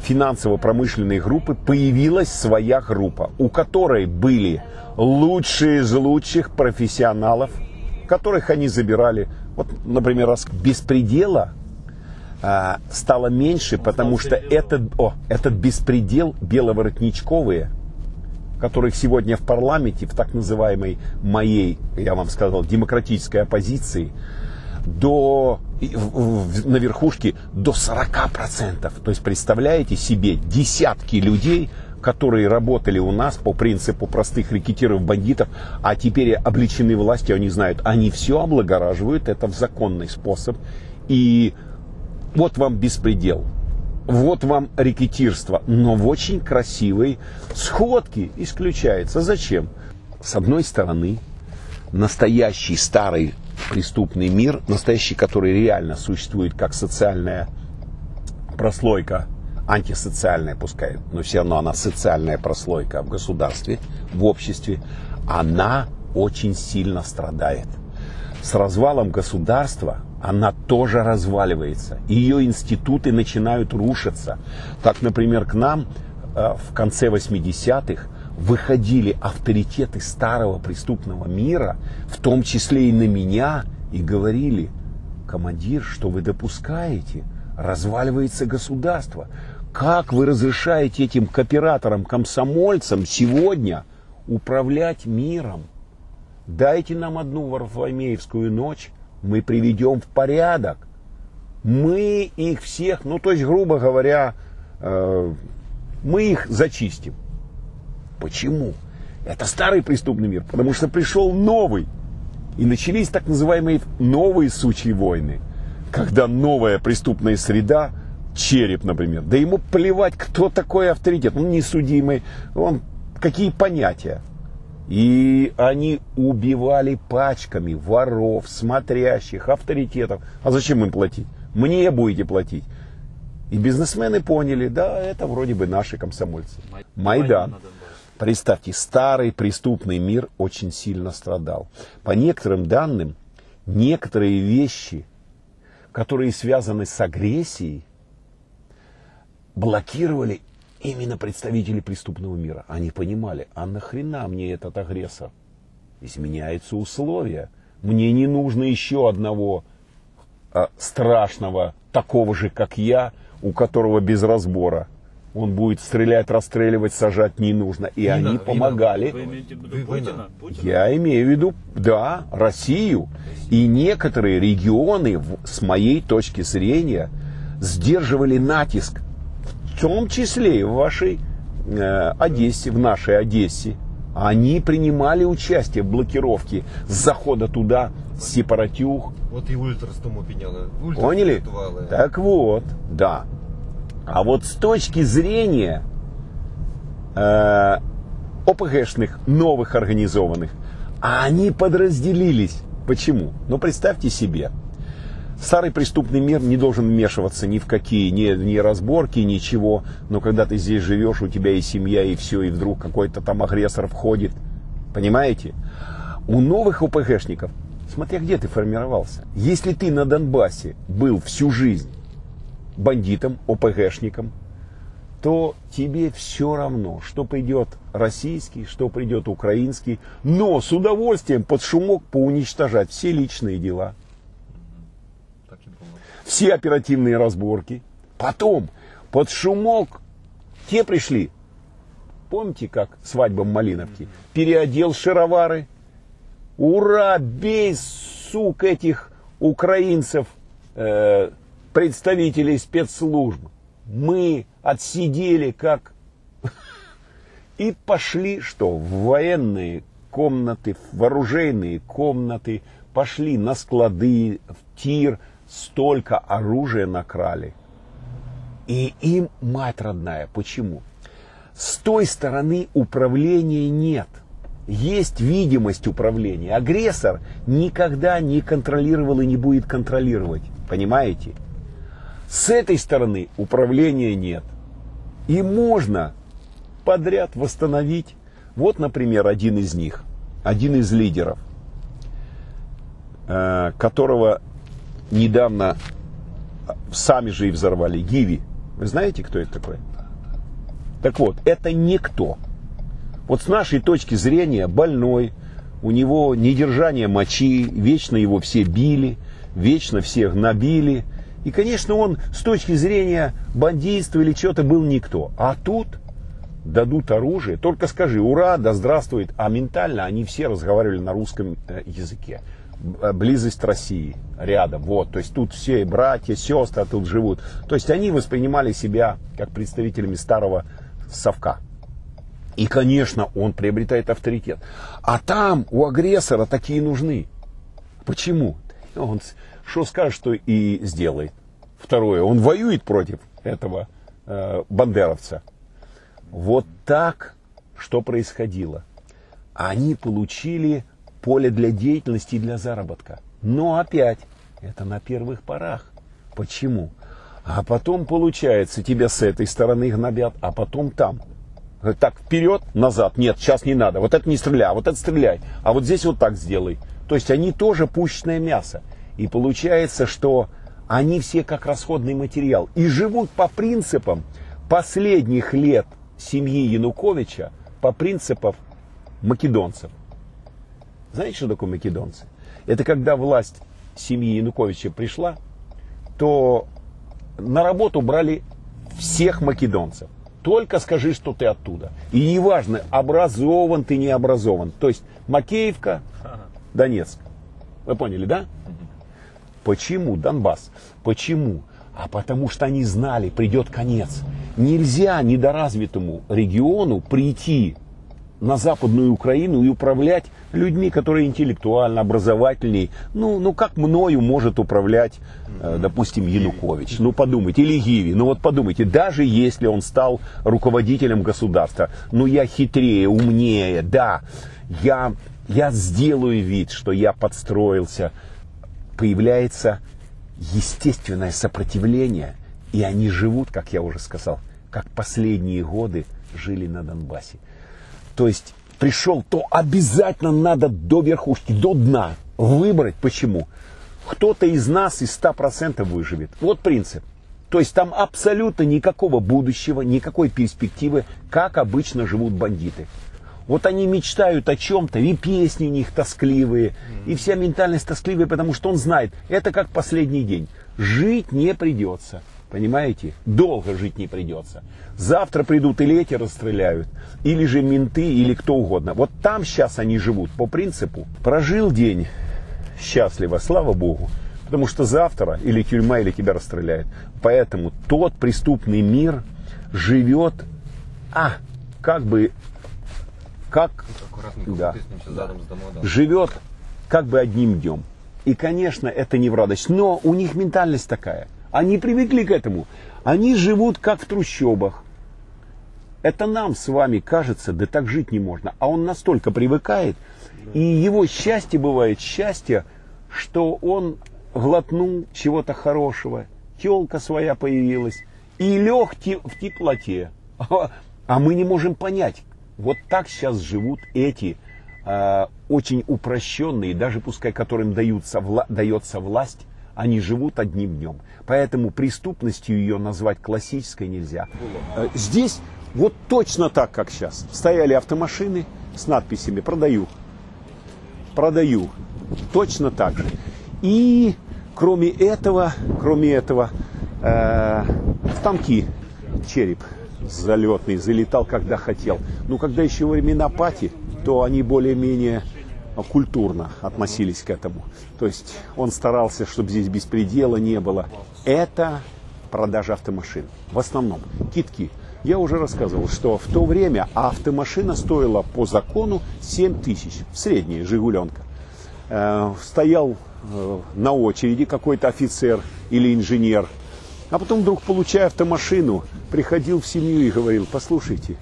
Speaker 1: финансово-промышленной группы появилась своя группа, у которой были лучшие из лучших профессионалов, которых они забирали. Вот, например, раз беспредела а, стало меньше, потому что этот, о, этот беспредел беловоротничковые, которых сегодня в парламенте, в так называемой моей, я вам сказал, демократической оппозиции, до, на верхушке до 40%. То есть представляете себе, десятки людей которые работали у нас по принципу простых рекетиров-бандитов, а теперь обличены властью, они знают, они все облагораживают, это в законный способ. И вот вам беспредел, вот вам рекетирство, но в очень красивой сходке исключается. Зачем? С одной стороны, настоящий старый преступный мир, настоящий, который реально существует как социальная прослойка, антисоциальная пускай, но все равно она социальная прослойка в государстве, в обществе, она очень сильно страдает. С развалом государства она тоже разваливается. Ее институты начинают рушиться. Так, например, к нам э, в конце 80-х выходили авторитеты старого преступного мира, в том числе и на меня, и говорили, командир, что вы допускаете? Разваливается государство. Как вы разрешаете этим кооператорам, комсомольцам сегодня управлять миром? Дайте нам одну Варфоломеевскую ночь, мы приведем в порядок. Мы их всех, ну то есть, грубо говоря, э, мы их зачистим. Почему? Это старый преступный мир, потому что пришел новый. И начались так называемые новые сучьи войны, когда новая преступная среда, череп, например, да ему плевать, кто такой авторитет, он не судимый, он какие понятия. И они убивали пачками воров, смотрящих, авторитетов. А зачем им платить? Мне будете платить. И бизнесмены поняли, да, это вроде бы наши комсомольцы. Майдан. Представьте, старый преступный мир очень сильно страдал. По некоторым данным, некоторые вещи, которые связаны с агрессией, блокировали именно представители преступного мира. Они понимали, а нахрена мне этот агрессор? Изменяются условия. Мне не нужно еще одного а, страшного, такого же, как я, у которого без разбора он будет стрелять, расстреливать, сажать не нужно. И
Speaker 3: Не
Speaker 1: они
Speaker 3: надо,
Speaker 1: помогали.
Speaker 2: Вы имеете в виду Путина? Путина?
Speaker 1: Я имею в виду, да, Россию. И некоторые регионы, с моей точки зрения, сдерживали натиск. В том числе и в вашей э, Одессе, в нашей Одессе. Они принимали участие в блокировке захода туда сепаратюх,
Speaker 3: От і ультрас тому. Ультрас
Speaker 1: Поняли? Так вот, да. А вот с точки зрения э, ОПГшных, новых организованных, они подразделились. Почему? Ну, представьте себе. Старый преступный мир не должен вмешиваться ни в какие, ни, ни разборки, ничего. Но когда ты здесь живешь, у тебя и семья, и все, и вдруг какой-то там агрессор входит. Понимаете? У новых ОПГшников, смотря где ты формировался, если ты на Донбассе был всю жизнь бандитом, ОПГшником, то тебе все равно, что придет российский, что придет украинский, но с удовольствием под шумок поуничтожать все личные дела, все оперативные разборки. Потом под шумок те пришли. Помните, как свадьба в Малиновке? Переодел шаровары. Ура, бей, сук, этих украинцев, э, представителей спецслужб. Мы отсидели как... И пошли что? В военные комнаты, в вооруженные комнаты, пошли на склады, в тир, столько оружия накрали. И им мать родная. Почему? С той стороны управления нет. Есть видимость управления. Агрессор никогда не контролировал и не будет контролировать. Понимаете? С этой стороны управления нет. И можно подряд восстановить. Вот, например, один из них, один из лидеров, э, которого недавно сами же и взорвали, Гиви. Вы знаете, кто это такой? Так вот, это никто. Вот с нашей точки зрения больной, у него недержание мочи, вечно его все били, вечно всех набили. И, конечно, он с точки зрения бандитства или чего-то был никто. А тут дадут оружие, только скажи «Ура!», «Да здравствует!», а ментально они все разговаривали на русском э, языке. Э, Близость России рядом, вот, то есть тут все братья, сестры тут живут. То есть они воспринимали себя как представителями старого совка. И, конечно, он приобретает авторитет. А там у агрессора такие нужны. Почему? Он что скажет, что и сделает. Второе, он воюет против этого э, бандеровца. Вот так, что происходило. Они получили поле для деятельности и для заработка. Но опять, это на первых порах. Почему? А потом, получается, тебя с этой стороны гнобят, а потом там. Так, вперед, назад, нет, сейчас не надо. Вот это не стреляй, а вот это стреляй. А вот здесь вот так сделай. То есть они тоже пущенное мясо. И получается, что они все как расходный материал. И живут по принципам последних лет семьи Януковича, по принципам македонцев. Знаете, что такое македонцы? Это когда власть семьи Януковича пришла, то на работу брали всех македонцев. Только скажи, что ты оттуда. И неважно, образован ты, не образован. То есть Макеевка, Донецк. Вы поняли, да? Почему Донбасс? Почему? А потому что они знали, придет конец. Нельзя недоразвитому региону прийти на Западную Украину и управлять людьми, которые интеллектуально, образовательней. Ну, ну как мною может управлять, э, допустим, Янукович? Ну подумайте, или Гиви. Ну вот подумайте, даже если он стал руководителем государства, ну я хитрее, умнее, да, я, я сделаю вид, что я подстроился. Появляется естественное сопротивление, и они живут, как я уже сказал, как последние годы жили на Донбассе то есть пришел, то обязательно надо до верхушки, до дна выбрать. Почему? Кто-то из нас из 100% выживет. Вот принцип. То есть там абсолютно никакого будущего, никакой перспективы, как обычно живут бандиты. Вот они мечтают о чем-то, и песни у них тоскливые, и вся ментальность тоскливая, потому что он знает, это как последний день. Жить не придется. Понимаете? Долго жить не придется. Завтра придут или эти расстреляют, или же менты, или кто угодно. Вот там сейчас они живут по принципу прожил день счастливо, слава Богу. Потому что завтра или тюрьма, или тебя расстреляют. Поэтому тот преступный мир живет, а, как бы, как, да, да, живет как бы одним днем. И, конечно, это не в радость. Но у них ментальность такая – они привыкли к этому. Они живут как в трущобах. Это нам с вами кажется, да так жить не можно. А он настолько привыкает, и его счастье бывает счастье, что он глотнул чего-то хорошего, телка своя появилась, и лег в теплоте. А мы не можем понять, вот так сейчас живут эти э, очень упрощенные, даже пускай которым даются, вла, дается власть, они живут одним днем. Поэтому преступностью ее назвать классической нельзя. Э, здесь вот точно так, как сейчас. Стояли автомашины с надписями «Продаю». «Продаю». Точно так же. И кроме этого, кроме этого, э, станки череп залетный залетал, когда хотел. Ну, когда еще времена пати, то они более-менее культурно относились к этому. То есть он старался, чтобы здесь беспредела не было. Это продажа автомашин. В основном китки. Я уже рассказывал, что в то время автомашина стоила по закону 7 тысяч. Средняя «Жигуленка». Э, стоял э, на очереди какой-то офицер или инженер. А потом вдруг, получая автомашину, приходил в семью и говорил, послушайте,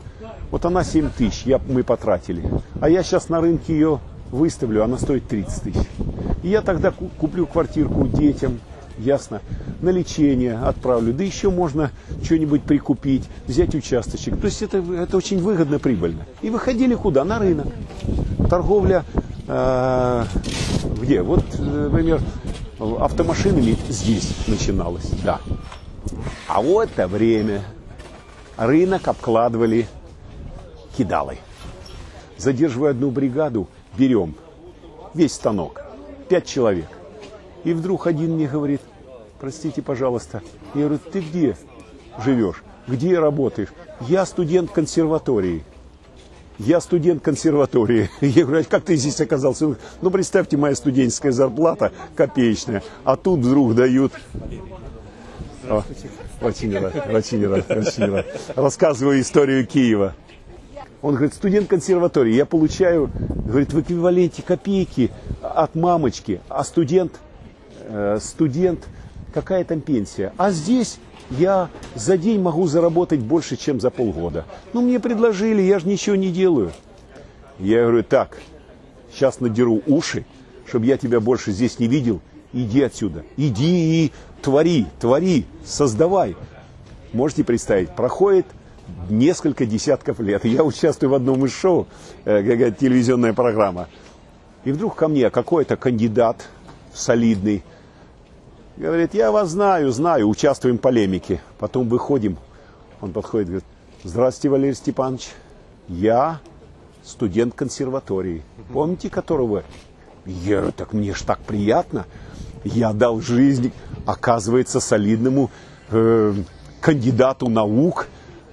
Speaker 1: вот она 7 тысяч, я, мы потратили. А я сейчас на рынке ее выставлю, она стоит 30 тысяч. И я тогда куплю квартирку детям, ясно, на лечение отправлю. Да еще можно что-нибудь прикупить, взять участочек. То есть это, это очень выгодно, прибыльно. И выходили куда? На рынок. Торговля э, где? Вот, например, автомашинами здесь начиналось, да. А в это время рынок обкладывали кидалой. Задерживая одну бригаду, берем весь станок, пять человек. И вдруг один мне говорит, простите, пожалуйста. Я говорю, ты где живешь? Где работаешь? Я студент консерватории. Я студент консерватории. Я говорю, а как ты здесь оказался? Ну, представьте, моя студенческая зарплата копеечная, а тут вдруг дают... очень рад, очень рад. Рассказываю историю Киева. Он говорит, студент консерватории, я получаю, говорит, в эквиваленте копейки от мамочки, а студент, э, студент, какая там пенсия? А здесь я за день могу заработать больше, чем за полгода. Ну, мне предложили, я же ничего не делаю. Я говорю, так, сейчас надеру уши, чтобы я тебя больше здесь не видел. Иди отсюда, иди и твори, твори, создавай. Можете представить, проходит несколько десятков лет. Я участвую в одном из шоу, э, какая телевизионная программа. И вдруг ко мне какой-то кандидат солидный, говорит, я вас знаю, знаю, участвуем в полемике. Потом выходим, он подходит, говорит, здравствуйте, Валерий Степанович, я студент консерватории, помните которого? Я так мне ж так приятно, я дал жизнь, оказывается, солидному э, кандидату наук,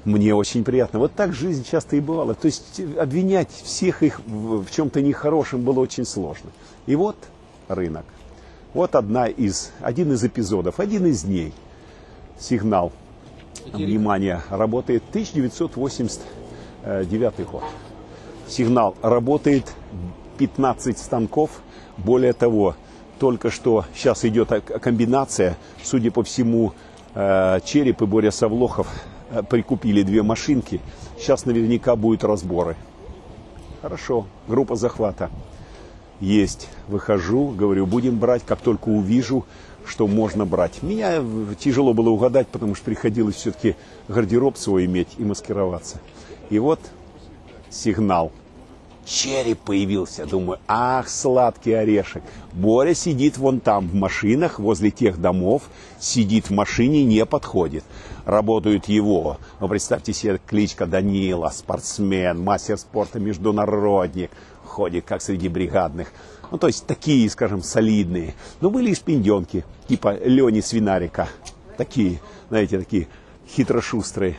Speaker 1: мне очень приятно. Вот так жизнь часто и бывала. То есть обвинять всех их в, чем-то нехорошем было очень сложно. И вот рынок. Вот одна из, один из эпизодов, один из дней. Сигнал. Внимание, работает 1989 год. Сигнал работает 15 станков. Более того, только что сейчас идет комбинация, судя по всему, э, Череп и Боря Савлохов э, прикупили две машинки. Сейчас наверняка будут разборы. Хорошо, группа захвата есть. Выхожу, говорю, будем брать, как только увижу, что можно брать. Меня тяжело было угадать, потому что приходилось все-таки гардероб свой иметь и маскироваться. И вот сигнал. Череп появился. Думаю, ах, сладкий орешек. Боря сидит вон там в машинах, возле тех домов. Сидит в машине, не подходит. Работают его. Но представьте себе, кличка Данила, спортсмен, мастер спорта, международник ходит, как среди бригадных. Ну, то есть такие, скажем, солидные. Но были и шпинденки, типа Лени Свинарика. Такие, знаете, такие хитрошустрые.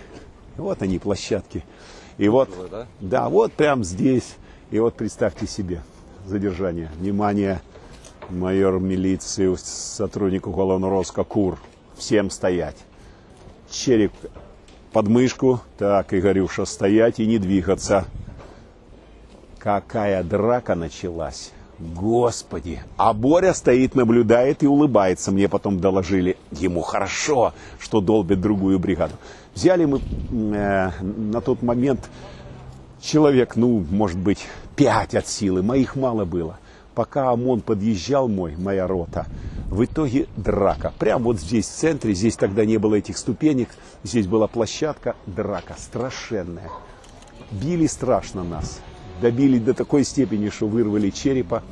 Speaker 1: Вот они, площадки. И вот, да? да, вот прям здесь. И вот представьте себе задержание. Внимание, майор милиции, сотрудник уголовного розыска КУР. Всем стоять. Череп под мышку. Так, Игорюша, стоять и не двигаться. Какая драка началась. Господи. А Боря стоит, наблюдает и улыбается. Мне потом доложили. Ему хорошо, что долбит другую бригаду. Взяли мы э, на тот момент человек, ну, может быть, пять от силы. Моих мало было. Пока ОМОН подъезжал мой, моя рота, в итоге драка. Прямо вот здесь, в центре, здесь тогда не было этих ступенек, здесь была площадка, драка страшенная. Били страшно нас добили до такой степени, что вырвали черепа.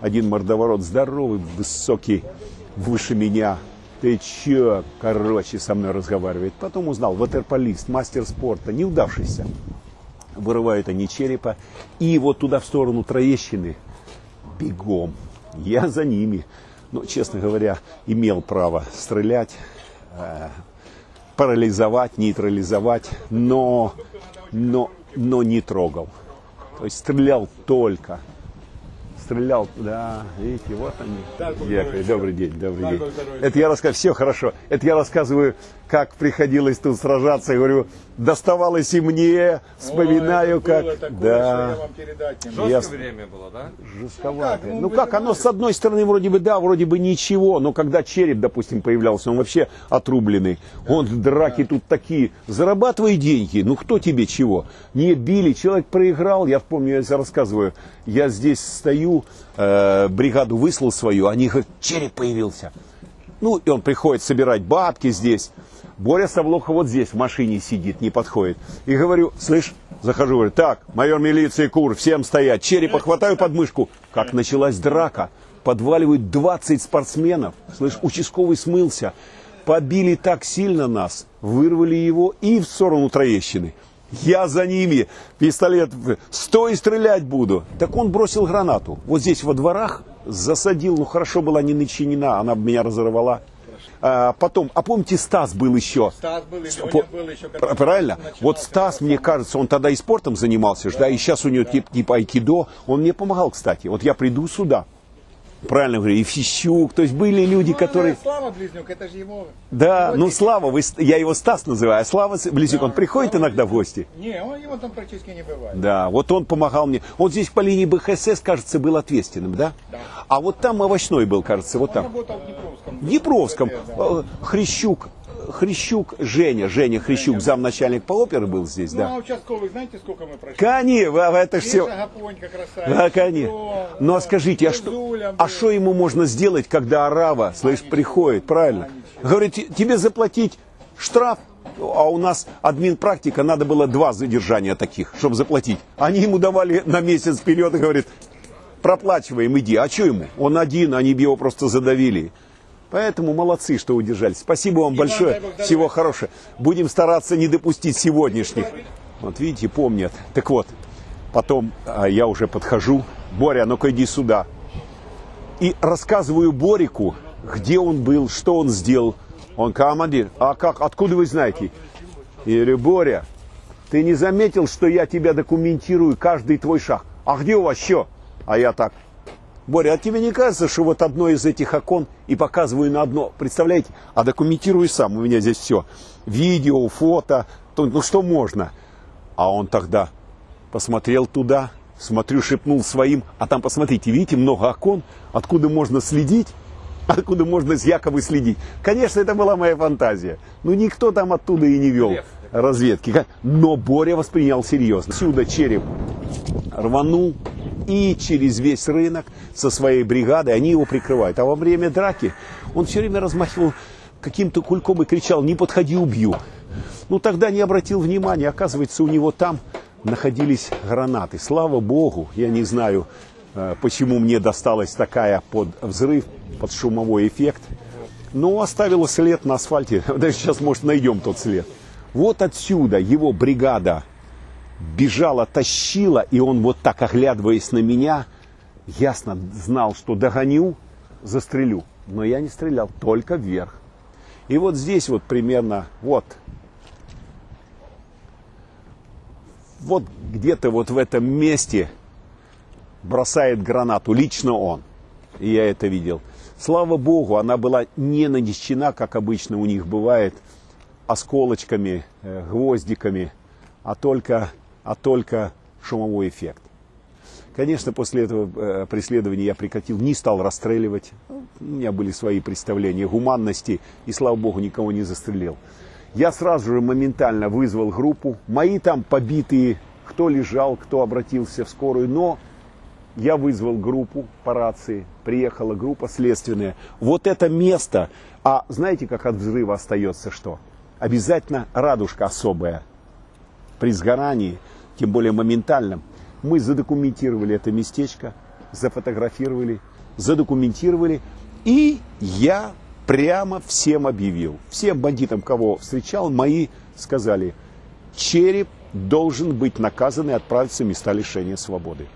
Speaker 1: Один мордоворот здоровый, высокий, выше меня. Ты чё, короче, со мной разговаривает. Потом узнал, ватерполист, мастер спорта, неудавшийся. Вырывают они черепа. И вот туда, в сторону Троещины, бегом. Я за ними. Но, честно говоря, имел право стрелять, э, парализовать, нейтрализовать, но, но, но не трогал. То есть стрелял только. Стрелял, да, видите, вот они. Ехали. Добрый день, добрый день. Это я рассказываю, все хорошо. Это я рассказываю, как приходилось тут сражаться. Я говорю, доставалось и мне, вспоминаю, Ой, как. Такое, да. я вам передать не
Speaker 2: Жесткое время было, да?
Speaker 1: Жестковато. Ну, ну как, оно с одной стороны вроде бы да, вроде бы ничего, но когда череп, допустим, появлялся, он вообще отрубленный. Да. Он драки да. тут такие. Зарабатывай деньги, ну кто тебе чего? Не били, человек проиграл, я помню, я рассказываю, я здесь стою, э, бригаду выслал свою, они говорят, череп появился. Ну, и он приходит собирать бабки здесь. Боря Савлоха вот здесь в машине сидит, не подходит. И говорю, слышь, захожу, говорю, так, майор милиции Кур, всем стоять, черепа хватаю под мышку. Как началась драка, подваливают 20 спортсменов. Слышь, участковый смылся. Побили так сильно нас, вырвали его и в сторону Троещины. Я за ними, пистолет, стой, стрелять буду. Так он бросил гранату. Вот здесь во дворах засадил, ну хорошо была не начинена, она бы меня разорвала. А, потом, а помните, Стас был еще? Стас был, По, был еще. Правильно? Вот Стас, мне кажется, он тогда и спортом занимался, да, и сейчас у него типа, типа айкидо. Он мне помогал, кстати. Вот я приду сюда, Правильно говорю, и Фищук. То есть были люди, которые...
Speaker 4: Слава Близнюк, это же его...
Speaker 1: Да, ну Слава, вы, я его Стас называю, а Слава Близюк, он приходит иногда в гости?
Speaker 4: Не, он его там практически не бывает.
Speaker 1: Да, вот он помогал мне. Вот здесь по линии БХСС, кажется, был ответственным, да?
Speaker 4: Да.
Speaker 1: А вот там овощной был, кажется, вот
Speaker 4: Он
Speaker 1: там.
Speaker 4: работал в Днепровском.
Speaker 1: В Днепровском.
Speaker 4: Да.
Speaker 1: Э, Хрящук, Хрящук, Женя, Женя Хрящук, замначальник по оперы был здесь,
Speaker 4: Ну, а
Speaker 1: да.
Speaker 4: участковых, знаете, сколько мы прошли?
Speaker 1: Конечно, это все.
Speaker 4: Гапонька, красавец.
Speaker 1: Да, конечно. Ну а скажите, а что, а что ему можно сделать, когда арава, слышь, приходит, правильно? Говорит, «Те- тебе заплатить штраф, а у нас админ практика, надо было два задержания таких, чтобы заплатить. Они ему давали на месяц вперед и говорит, проплачиваем, иди. А что ему? Он один, они бы его просто задавили. Поэтому молодцы, что удержались. Спасибо вам большое. Всего хорошего. Будем стараться не допустить сегодняшних. Вот видите, помнят. Так вот, потом а, я уже подхожу. Боря, ну-ка иди сюда. И рассказываю Борику, где он был, что он сделал. Он командир, а как, откуда вы знаете? Я говорю, Боря, ты не заметил, что я тебя документирую каждый твой шаг? А где у вас что? А я так. Боря, а тебе не кажется, что вот одно из этих окон и показываю на одно, представляете? А документирую сам, у меня здесь все. Видео, фото, то- ну что можно? А он тогда посмотрел туда, смотрю, шепнул своим, а там, посмотрите, видите, много окон, откуда можно следить, откуда можно с якобы следить. Конечно, это была моя фантазия. Ну, никто там оттуда и не вел разведки. Но Боря воспринял серьезно. Сюда череп рванул и через весь рынок со своей бригадой они его прикрывают. А во время драки он все время размахивал каким-то кульком и кричал «Не подходи, убью!». Ну тогда не обратил внимания, оказывается, у него там находились гранаты. Слава Богу, я не знаю, э, почему мне досталась такая под взрыв, под шумовой эффект. Но оставила след на асфальте. Даже сейчас, может, найдем тот след. Вот отсюда его бригада бежала, тащила, и он вот так, оглядываясь на меня, ясно знал, что догоню, застрелю. Но я не стрелял, только вверх. И вот здесь вот примерно, вот, вот где-то вот в этом месте бросает гранату, лично он. И я это видел. Слава Богу, она была не нанесена, как обычно у них бывает, осколочками, э, гвоздиками, а только, а только шумовой эффект. Конечно, после этого э, преследования я прекратил, не стал расстреливать. У меня были свои представления гуманности, и, слава богу, никого не застрелил. Я сразу же моментально вызвал группу. Мои там побитые, кто лежал, кто обратился в скорую, но я вызвал группу по рации, приехала группа следственная. Вот это место, а знаете, как от взрыва остается что? Обязательно радужка особая при сгорании, тем более моментальном. Мы задокументировали это местечко, зафотографировали, задокументировали, и я прямо всем объявил. Всем бандитам, кого встречал, мои сказали, череп должен быть наказан и отправиться в места лишения свободы.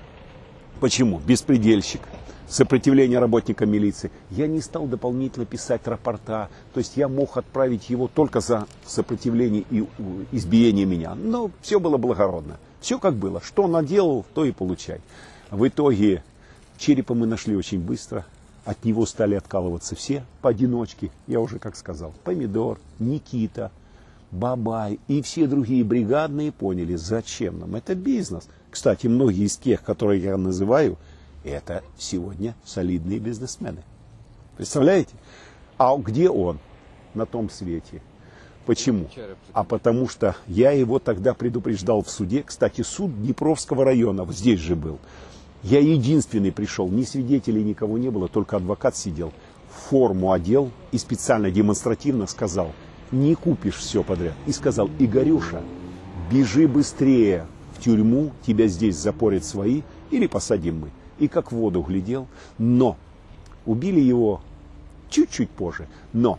Speaker 1: Почему? Беспредельщик, сопротивление работника милиции. Я не стал дополнительно писать рапорта. То есть я мог отправить его только за сопротивление и избиение меня. Но все было благородно. Все как было. Что наделал, то и получай. В итоге черепа мы нашли очень быстро. От него стали откалываться все поодиночке. Я уже как сказал. Помидор, Никита, Бабай и все другие бригадные поняли, зачем нам. Это бизнес. Кстати, многие из тех, которые я называю, это сегодня солидные бизнесмены. Представляете? А где он на том свете? Почему? А потому что я его тогда предупреждал в суде. Кстати, суд Днепровского района, вот здесь же был. Я единственный пришел, ни свидетелей никого не было, только адвокат сидел. Форму одел и специально демонстративно сказал, не купишь все подряд. И сказал, Игорюша, бежи быстрее в тюрьму, тебя здесь запорят свои или посадим мы. И как в воду глядел. Но убили его чуть-чуть позже. Но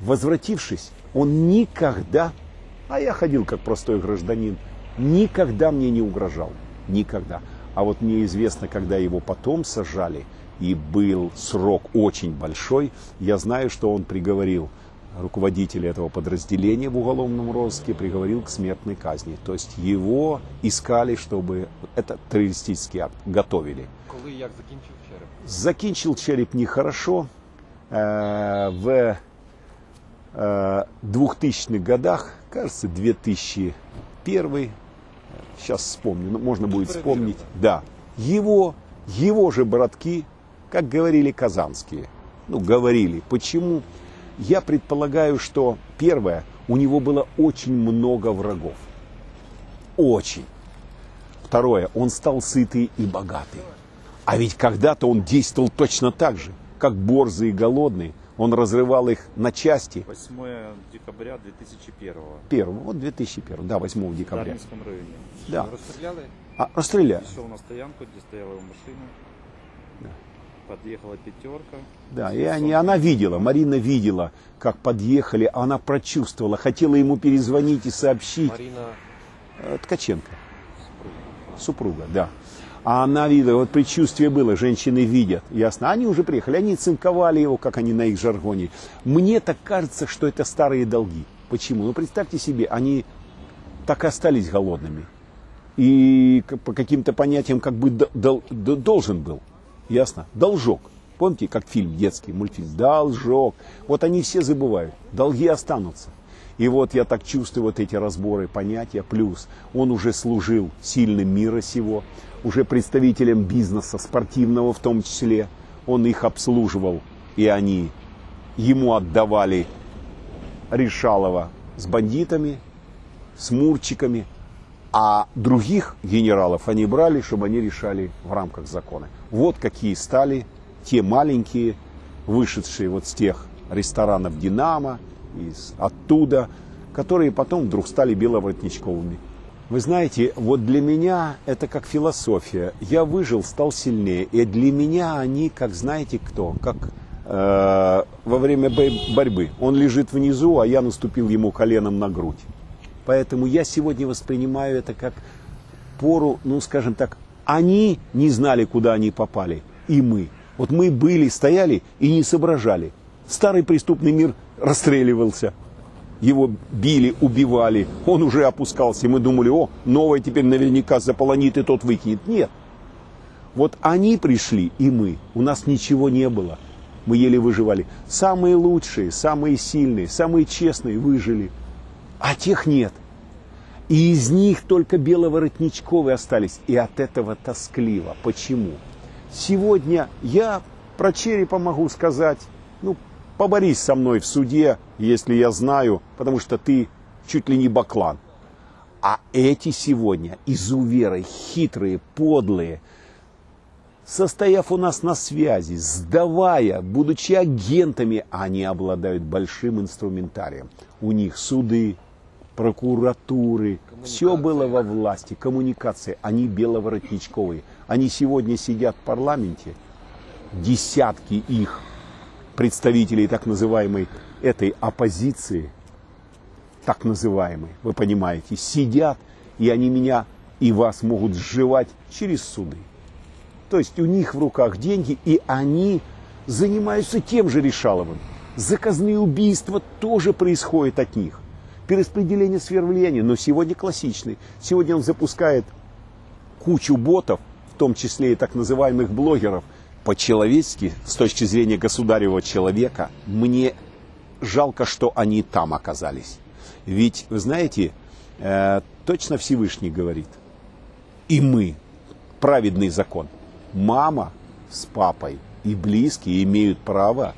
Speaker 1: возвратившись, он никогда, а я ходил как простой гражданин, никогда мне не угрожал. Никогда. А вот мне известно, когда его потом сажали, и был срок очень большой, я знаю, что он приговорил руководителя этого подразделения в уголовном розыске приговорил к смертной казни. То есть его искали, чтобы этот террористический акт готовили.
Speaker 3: Коли і як закінчив череп?
Speaker 1: Закінчил череп нехорошо. Э, В э, 2000-х годах, кажется, 2001, сейчас вспомню, ну, можно будет вспомнить, да, его, его же братки, как говорили казанские, ну, говорили. Почему? Я предполагаю, что первое, у него было очень много врагов. Очень. Второе, он стал сытый и богатый. А ведь когда-то он действовал точно так же, как борзый и голодный. Он разрывал их на части.
Speaker 2: 8 декабря 2001
Speaker 1: Первого, вот 2001, да, 8
Speaker 2: в
Speaker 1: декабря.
Speaker 2: Дарницком районе.
Speaker 1: Да.
Speaker 3: Розстріляли?
Speaker 1: А, расстреляли.
Speaker 2: Пришел на стоянку, где стояла его машина. Подъехала пятерка.
Speaker 1: Да, и они, она видела, Марина видела, как подъехали, она прочувствовала, хотела ему перезвонить и сообщить.
Speaker 3: Маріна
Speaker 1: Э, Ткаченко. Супруга, да. А она видела, вот предчувствие было, женщины видят, ясно. Они уже приехали, они цинковали его, как они на их жаргоне. Мне так кажется, что это старые долги. Почему? Ну, представьте себе, они так и остались голодными. И по каким-то понятиям как бы дол- д- должен был. Ясно? Должок. Помните, как фильм детский, мультфильм? Должок. Вот они все забывают. Долги останутся. И вот я так чувствую вот эти разборы понятия. Плюс он уже служил сильным мира сего, уже представителем бизнеса, спортивного в том числе. Он их обслуживал, и они ему отдавали Решалова с бандитами, с мурчиками, а других генералов они брали, чтобы они решали в рамках закона. Вот какие стали те маленькие, вышедшие вот с тех ресторанов «Динамо», из, оттуда, которые потом вдруг стали беловоротничковыми. Вы знаете, вот для меня это как философия. Я выжил, стал сильнее. И для меня они, как знаете кто, как э, во время борьбы. Он лежит внизу, а я наступил ему коленом на грудь. Поэтому я сегодня воспринимаю это как пору, ну скажем так, они не знали, куда они попали, и мы. Вот мы были, стояли и не соображали. Старый преступный мир расстреливался, его били, убивали, он уже опускался, и мы думали, о, новое теперь наверняка заполонит и тот выкинет. Нет. Вот они пришли, и мы. У нас ничего не было. Мы еле выживали. Самые лучшие, самые сильные, самые честные выжили. А тех нет. И из них только беловоротничковые остались. И от этого тоскливо. Почему? Сегодня я про черепа могу сказать, ну, поборись со мной в суде, если я знаю, потому что ты чуть ли не баклан. А эти сегодня изуверы, хитрые, подлые, состояв у нас на связи, сдавая, будучи агентами, они обладают большим инструментарием. У них суды, прокуратуры, все было во власти, коммуникации. Они беловоротничковые. Они сегодня сидят в парламенте, десятки их представителей так называемой этой оппозиции, так называемой, вы понимаете, сидят, и они меня и вас могут сживать через суды. То есть у них в руках деньги, и они занимаются тем же Решаловым. Заказные убийства тоже происходят от них. Перераспределение сфер влияния, но сегодня классичный. Сегодня он запускает кучу ботов, в том числе и так называемых блогеров. По-человечески, с точки зрения государевого человека, мне жалко, что они там оказались. Ведь, вы знаете, э, точно Всевышний говорит, и мы, праведный закон, мама с папой и близкие имеют право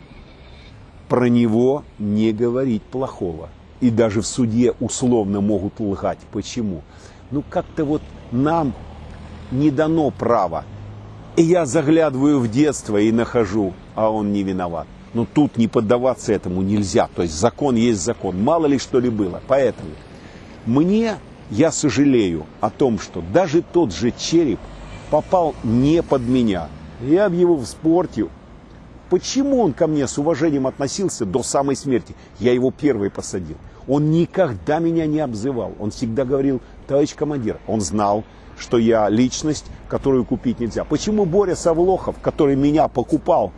Speaker 1: про него не говорить плохого. И даже в суде условно могут лгать. Почему? Ну как-то вот нам не дано право. И я заглядываю в детство и нахожу, а он не виноват. Но тут не поддаваться этому нельзя. То есть закон есть закон. Мало ли что ли было. Поэтому мне, я сожалею о том, что даже тот же череп попал не под меня. Я в его в спорте. Почему он ко мне с уважением относился до самой смерти? Я его первый посадил. Он никогда меня не обзывал. Он всегда говорил, товарищ командир. Он знал, что я личность, которую купить нельзя. Почему Боря Савлохов, который меня покупал,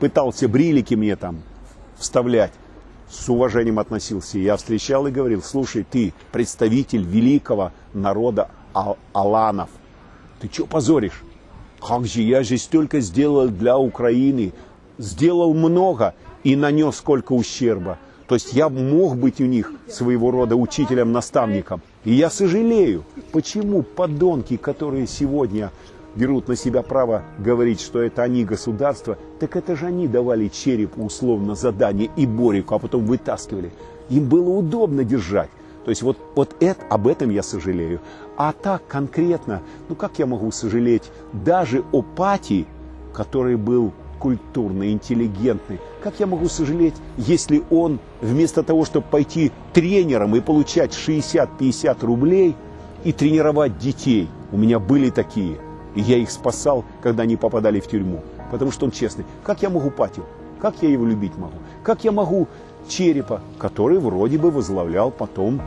Speaker 1: пытался брилики мне там вставлять, с уважением относился. Я встречал и говорил, слушай, ты представитель великого народа Ал- Аланов. Ты что позоришь? Как же я же столько сделал для Украины, сделал много и нанес сколько ущерба. То есть я мог быть у них своего рода учителем, наставником. И я сожалею, почему подонки, которые сегодня берут на себя право говорить, что это они государство, так это же они давали череп условно задание и Борику, а потом вытаскивали. Им было удобно держать. То есть вот, вот это, об этом я сожалею. А так конкретно, ну как я могу сожалеть даже о Пати, который был культурный, интеллигентный. Как я могу сожалеть, если он вместо того, чтобы пойти тренером и получать 60-50 рублей и тренировать детей, у меня были такие, и я их спасал, когда они попадали в тюрьму, потому что он честный. Как я могу Патю? Как я его любить могу? Как я могу Черепа, который вроде бы возглавлял потом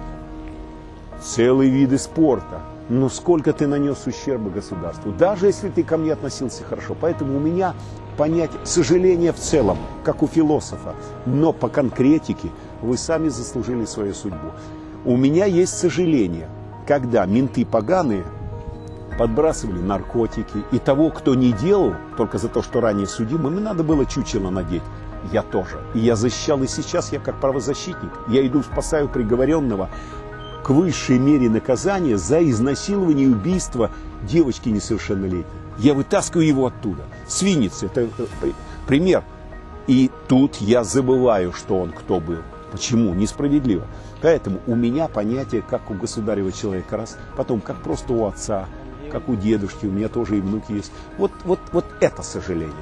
Speaker 1: целые виды спорта. Но сколько ты нанес ущерба государству, даже если ты ко мне относился хорошо. Поэтому у меня понятие сожаления в целом, как у философа, но по конкретике вы сами заслужили свою судьбу. У меня есть сожаление, когда менты поганые подбрасывали наркотики, и того, кто не делал, только за то, что ранее судимым, и надо было чучело надеть. Я тоже. И я защищал, и сейчас я как правозащитник. Я иду, спасаю приговоренного к высшей мере наказания за изнасилование и убийство девочки несовершеннолетней. Я вытаскиваю его оттуда. С Винницы, это э, при- пример. И тут я забываю, что он кто был. Почему? Несправедливо. Поэтому у меня понятие, как у государева человека, раз, потом, как просто у отца, как у дедушки, у меня тоже и внуки есть. Вот, вот, вот это сожаление.